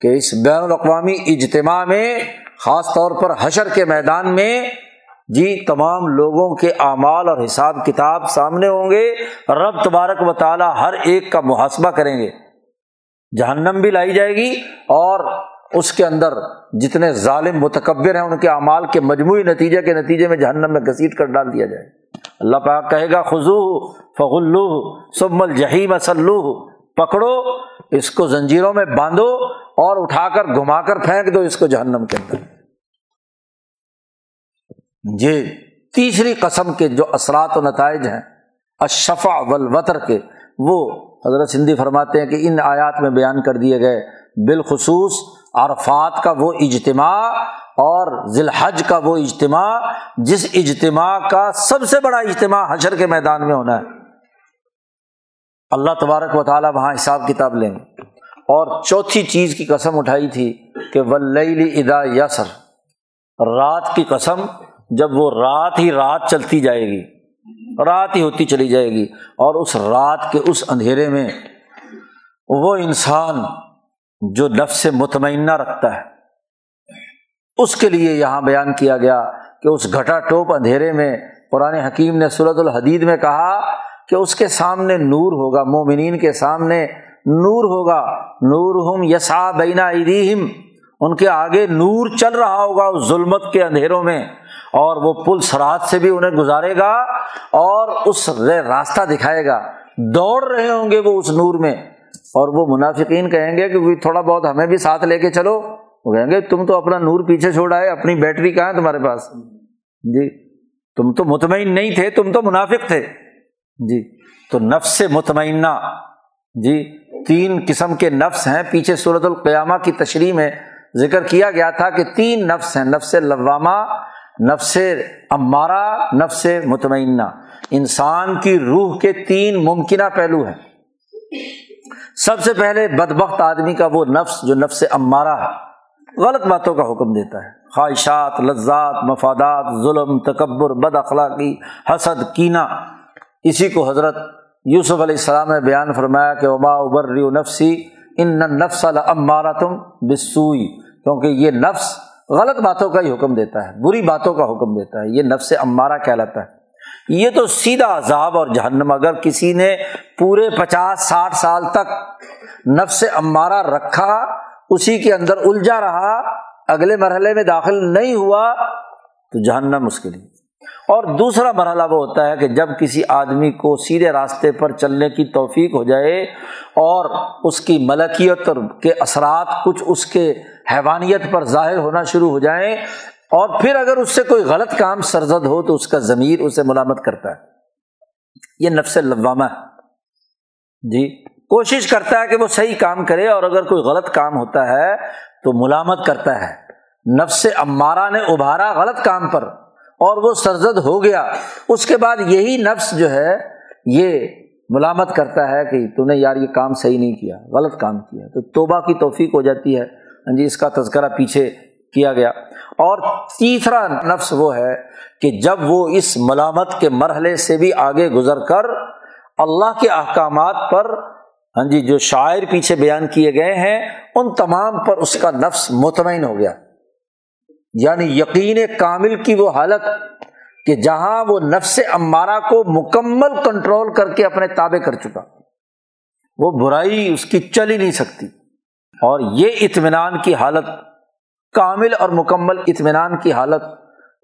کہ اس بین الاقوامی اجتماع میں، خاص طور پر حشر کے میدان میں جی تمام لوگوں کے اعمال اور حساب کتاب سامنے ہوں گے۔ رب تبارک و تعالیٰ ہر ایک کا محاسبہ کریں گے۔ جہنم بھی لائی جائے گی اور اس کے اندر جتنے ظالم متکبر ہیں، ان کے اعمال کے مجموعی نتیجے کے نتیجے میں جہنم میں گھسیٹ کر ڈال دیا جائے۔ اللہ پاک کہے گا خزو فغلو سب الجہیم اسلو پکڑو، اس کو زنجیروں میں باندھو اور اٹھا کر گھما کر پھینک دو اس کو جہنم کے اندر۔ یہ تیسری قسم کے جو اثرات و نتائج ہیں اشفا ولوطر کے، وہ حضرت سندھی فرماتے ہیں کہ ان آیات میں بیان کر دیے گئے۔ بالخصوص عرفات کا وہ اجتماع اور ذی الحج کا وہ اجتماع، جس اجتماع کا سب سے بڑا اجتماع حشر کے میدان میں ہونا ہے۔ اللہ تبارک و تعالیٰ وہاں حساب کتاب لیں۔ گے اور چوتھی چیز کی قسم اٹھائی تھی کہ ولی ادا یسر۔ رات کی قسم جب وہ رات ہی رات چلتی جائے گی، رات ہی ہوتی چلی جائے گی اور اس رات کے اس اندھیرے میں وہ انسان جو نفس مطمئنہ رکھتا ہے، اس کے لیے یہاں بیان کیا گیا کہ اس گھٹا ٹوپ اندھیرے میں قرآن حکیم نے صورت الحدید میں کہا کہ اس کے سامنے نور ہوگا، مومنین کے سامنے نور ہوگا نور ہم یسا بینا ان کے آگے نور چل رہا ہوگا اس ظلمت کے اندھیروں میں۔ اور وہ پل سرات سے بھی انہیں گزارے گا اور اس راستہ دکھائے گا۔ دوڑ رہے ہوں گے وہ اس نور میں۔ اور وہ منافقین کہیں گے کہ تھوڑا بہت ہمیں بھی ساتھ لے کے چلو۔ وہ کہیں گے، تم تو اپنا نور پیچھے چھوڑا ہے اپنی بیٹری کہاں ہے تمہارے پاس؟ جی تم تو مطمئن نہیں تھے، تم تو منافق تھے۔ جی تو نفس مطمئنہ۔ جی تین قسم کے نفس ہیں۔ پیچھے صورت القیامہ کی تشریح میں ذکر کیا گیا تھا کہ تین نفس ہیں، نفس لوامہ نفس امارا نفس مطمئنہ۔ انسان کی روح کے تین ممکنہ پہلو ہیں۔ سب سے پہلے بدبخت آدمی کا وہ نفس جو نفس امارا ہے۔ غلط باتوں کا حکم دیتا ہے۔ خواہشات، لذات، مفادات، ظلم، تکبر، بد اخلاقی، حسد، کینہ۔ اسی کو حضرت یوسف علیہ السلام نے بیان فرمایا کہ وبا ابر نفسی ان نفس المارا تم بسوئی کیونکہ یہ نفس غلط باتوں کا ہی حکم دیتا ہے، بری باتوں کا حکم دیتا ہے، یہ نفس امارا کہلاتا ہے۔ یہ تو سیدھا عذاب اور جہنم، اگر کسی نے پورے پچاس، ساٹھ سال تک نفس امارا رکھا، اسی کے اندر الجھا رہا، اگلے مرحلے میں داخل نہیں ہوا، تو جہنم اس کے لیے۔ اور دوسرا مرحلہ وہ ہوتا ہے کہ جب کسی آدمی کو سیدھے راستے پر چلنے کی توفیق ہو جائے اور اس کی ملکیت کے اثرات کچھ اس کے حیوانیت پر ظاہر ہونا شروع ہو جائیں اور پھر اگر اس سے کوئی غلط کام سرزد ہو تو اس کا ضمیر اسے ملامت کرتا ہے۔ یہ نفس لوامہ ہے۔ جی کوشش کرتا ہے کہ وہ صحیح کام کرے اور اگر کوئی غلط کام ہوتا ہے تو ملامت کرتا ہے۔ نفس امارا نے ابھارا غلط کام پر اور وہ سرزد ہو گیا۔ اس کے بعد یہی نفس جو ہے، یہ ملامت کرتا ہے کہ تو نے یار یہ کام صحیح نہیں کیا، غلط کام کیا۔ تو توبہ کی توفیق ہو جاتی ہے۔ ہاں جی اس کا تذکرہ پیچھے کیا گیا۔ اور تیسرا نفس وہ ہے کہ جب وہ اس ملامت کے مرحلے سے بھی آگے گزر کر اللہ کے احکامات پر ہاں جی جو شاعر پیچھے بیان کیے گئے ہیں، ان تمام پر اس کا نفس مطمئن ہو گیا۔ یعنی یقین کامل کی وہ حالت کہ جہاں وہ نفس امارا کو مکمل کنٹرول کر کے اپنے تابے کر چکا۔ وہ برائی اس کی چل ہی نہیں سکتی۔ اور یہ اطمینان کی حالت، کامل اور مکمل اطمینان کی حالت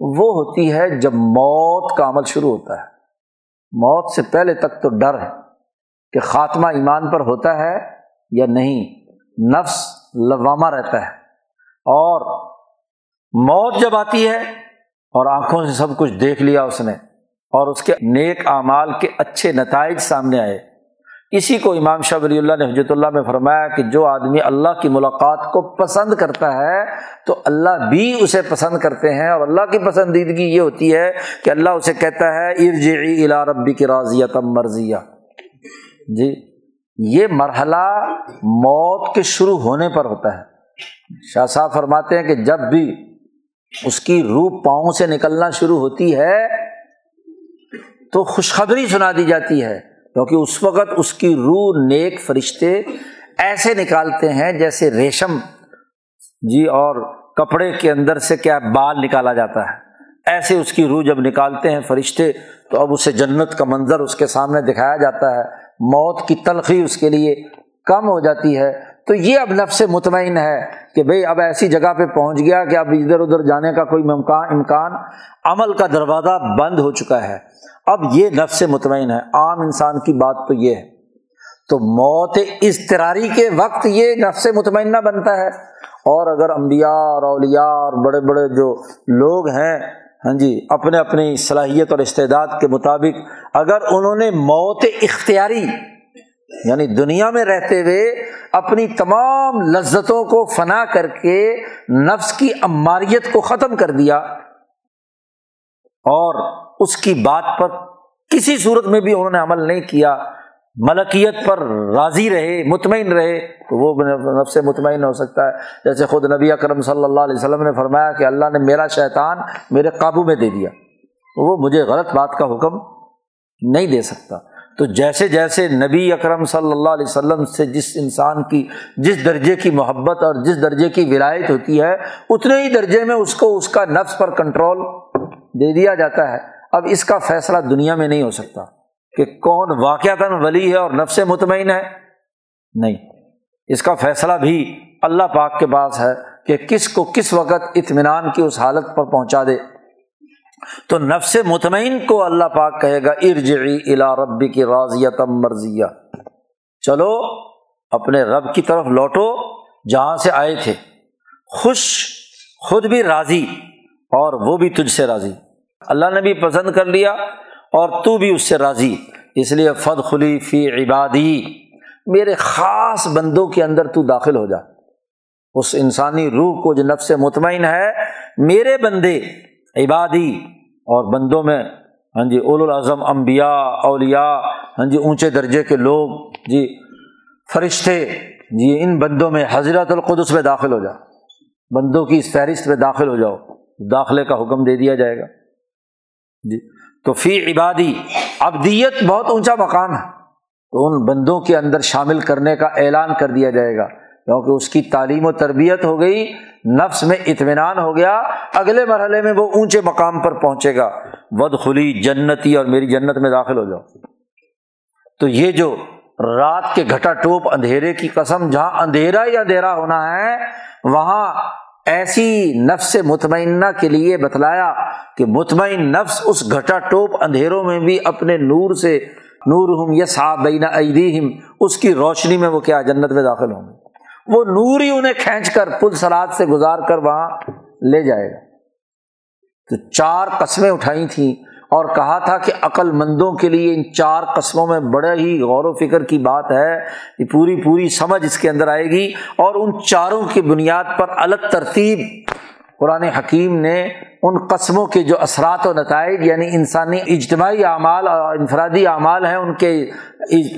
وہ ہوتی ہے جب موت کا عمل شروع ہوتا ہے۔ موت سے پہلے تک تو ڈر ہے کہ خاتمہ ایمان پر ہوتا ہے یا نہیں، نفس لوامہ رہتا ہے۔ اور موت جب آتی ہے اور آنکھوں سے سب کچھ دیکھ لیا اس نے اور اس کے نیک اعمال کے اچھے نتائج سامنے آئے اسی کو امام شاہ ولی اللہ نے حجرت اللہ میں فرمایا کہ جو آدمی اللہ کی ملاقات کو پسند کرتا ہے، تو اللہ بھی اسے پسند کرتے ہیں اور اللہ کی پسندیدگی یہ ہوتی ہے کہ اللہ اسے کہتا ہے، ارجعی الا ربی کی راضیہ تم مرضیہ۔ جی یہ مرحلہ موت کے شروع ہونے پر ہوتا ہے۔ شاہ صاحب فرماتے ہیں کہ جب بھی اس کی روح پاؤں سے نکلنا شروع ہوتی ہے، تو خوشخبری سنا دی جاتی ہے۔ کیونکہ اس وقت اس کی روح نیک فرشتے ایسے نکالتے ہیں جیسے ریشم۔ جی اور کپڑے کے اندر سے کیا بال نکالا جاتا ہے۔ ایسے اس کی روح جب نکالتے ہیں فرشتے، تو اب اسے جنت کا منظر اس کے سامنے دکھایا جاتا ہے۔ موت کی تلخی اس کے لیے کم ہو جاتی ہے۔ تو یہ اب نفس مطمئن ہے کہ بھائی اب ایسی جگہ پہ پہنچ گیا کہ اب ادھر ادھر جانے کا کوئی ممکان، امکان، عمل کا دروازہ بند ہو چکا ہے۔ اب یہ نفس مطمئن ہے، عام انسان کی بات تو یہ ہے۔ تو موت اضطراری کے وقت یہ نفس مطمئنہ بنتا ہے۔ اور اگر امبیا اور اولیا اور بڑے بڑے جو لوگ ہیں ہاں جی اپنے اپنی صلاحیت اور استعداد کے مطابق اگر انہوں نے موت اختیاری یعنی دنیا میں رہتے ہوئے اپنی تمام لذتوں کو فنا کر کے نفس کی اماریت کو ختم کر دیا، اور اس کی بات پر کسی صورت میں بھی انہوں نے عمل نہیں کیا، ملکیت پر راضی رہے، مطمئن رہے، تو وہ نفس مطمئن ہو سکتا ہے۔ جیسے خود نبی اکرم صلی اللہ علیہ وسلم نے فرمایا کہ اللہ نے میرا شیطان میرے قابو میں دے دیا۔ وہ مجھے غلط بات کا حکم نہیں دے سکتا۔ تو جیسے جیسے نبی اکرم صلی اللہ علیہ وسلم سے جس انسان کی، جس درجے کی محبت اور جس درجے کی ولایت ہوتی ہے، اتنے ہی درجے میں اس کو اس کا نفس پر کنٹرول دے دیا جاتا ہے۔ اب اس کا فیصلہ دنیا میں نہیں ہو سکتا کہ کون واقعات ولی ہے اور نفس مطمئن ہے۔ نہیں، اس کا فیصلہ بھی اللہ پاک کے پاس ہے کہ کس کو کس وقت اطمینان کی اس حالت پر پہنچا دے۔ تو نفس مطمئن کو اللہ پاک کہے گا، ارجعی الا ربی کی راضیت مرضیہ۔ چلو، اپنے رب کی طرف لوٹو، جہاں سے آئے تھے۔ خوش، خود بھی راضی اور وہ بھی تجھ سے راضی۔ اللہ نے بھی پسند کر لیا اور تو بھی اس سے راضی۔ اس لیے فد خلی فی عبادی، میرے خاص بندوں کے اندر تو داخل ہو جا۔ اس انسانی روح کو جو نفس مطمئن ہے، میرے بندے عبادی اور بندوں میں ہاں جی اول الاظم امبیا اولیا ہاں جی اونچے درجے کے لوگ جی فرشتے جی ان بندوں میں حضرت القدس میں داخل ہو جا۔ بندوں کی اس فہرست میں داخل ہو جاؤ۔ داخلے کا حکم دے دیا جائے گا۔ جی۔ تو فی عبادی ابدیت بہت اونچا مقام ہے۔ تو ان بندوں کے اندر شامل کرنے کا اعلان کر دیا جائے گا۔ کیونکہ اس کی تعلیم و تربیت ہو گئی، نفس میں اطمینان ہو گیا، اگلے مرحلے میں وہ اونچے مقام پر پہنچے گا۔ ود خلی جنتی، اور میری جنت میں داخل ہو جاؤ۔ تو یہ جو رات کے گھٹا ٹوپ اندھیرے کی قسم، جہاں اندھیرا ہی اندھیرا ہونا ہے، وہاں ایسی نفس مطمئنہ کے لیے بتلایا کہ مطمئن نفس اس گھٹا ٹوپ اندھیروں میں بھی اپنے نور سے نور ہم یا صاحب ایدیہم، اس کی روشنی میں وہ کیا جنت میں داخل ہوں گے۔ وہ نور ہی انہیں کھینچ کر پل سلاد سے گزار کر وہاں لے جائے گا۔ تو چار قسمیں اٹھائی تھیں۔ اور کہا تھا کہ عقل مندوں کے لیے ان چار قسموں میں بڑے ہی غور و فکر کی بات ہے کہ پوری پوری سمجھ اس کے اندر آئے گی۔ اور ان چاروں کی بنیاد پر الگ ترتیب۔ قرآن حکیم نے ان قسموں کے جو اثرات و نتائج یعنی انسانی اجتماعی اعمال اور انفرادی اعمال ہیں، ان کے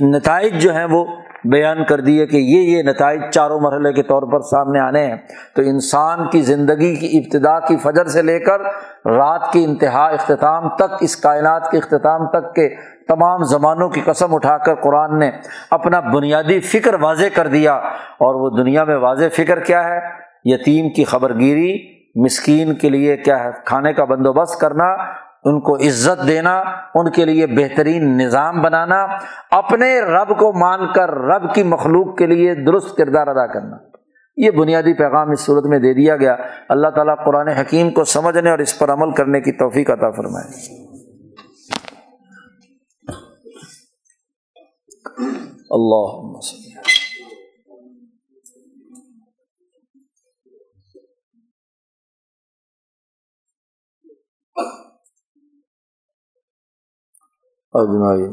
نتائج جو ہیں وہ بیان کر دیے کہ یہ یہ نتائج چاروں مرحلے کے طور پر سامنے آنے ہیں۔ تو انسان کی زندگی کی ابتدا کی فجر سے لے کر رات کی انتہا اختتام تک، اس کائنات کے اختتام تک کے تمام زمانوں کی قسم اٹھا کر قرآن نے اپنا بنیادی فکر واضح کر دیا۔ اور وہ دنیا میں واضح فکر کیا ہے؟ یتیم کی خبر گیری مسکین کے لیے کیا ہے؟ کھانے کا بندوبست کرنا ان کو عزت دینا، ان کے لیے بہترین نظام بنانا، اپنے رب کو مان کر رب کی مخلوق کے لیے درست کردار ادا کرنا۔ یہ بنیادی پیغام اس صورت میں دے دیا گیا۔ اللہ تعالیٰ قرآن حکیم کو سمجھنے اور اس پر عمل کرنے کی توفیق عطا فرمائے۔ اللہ اجمائی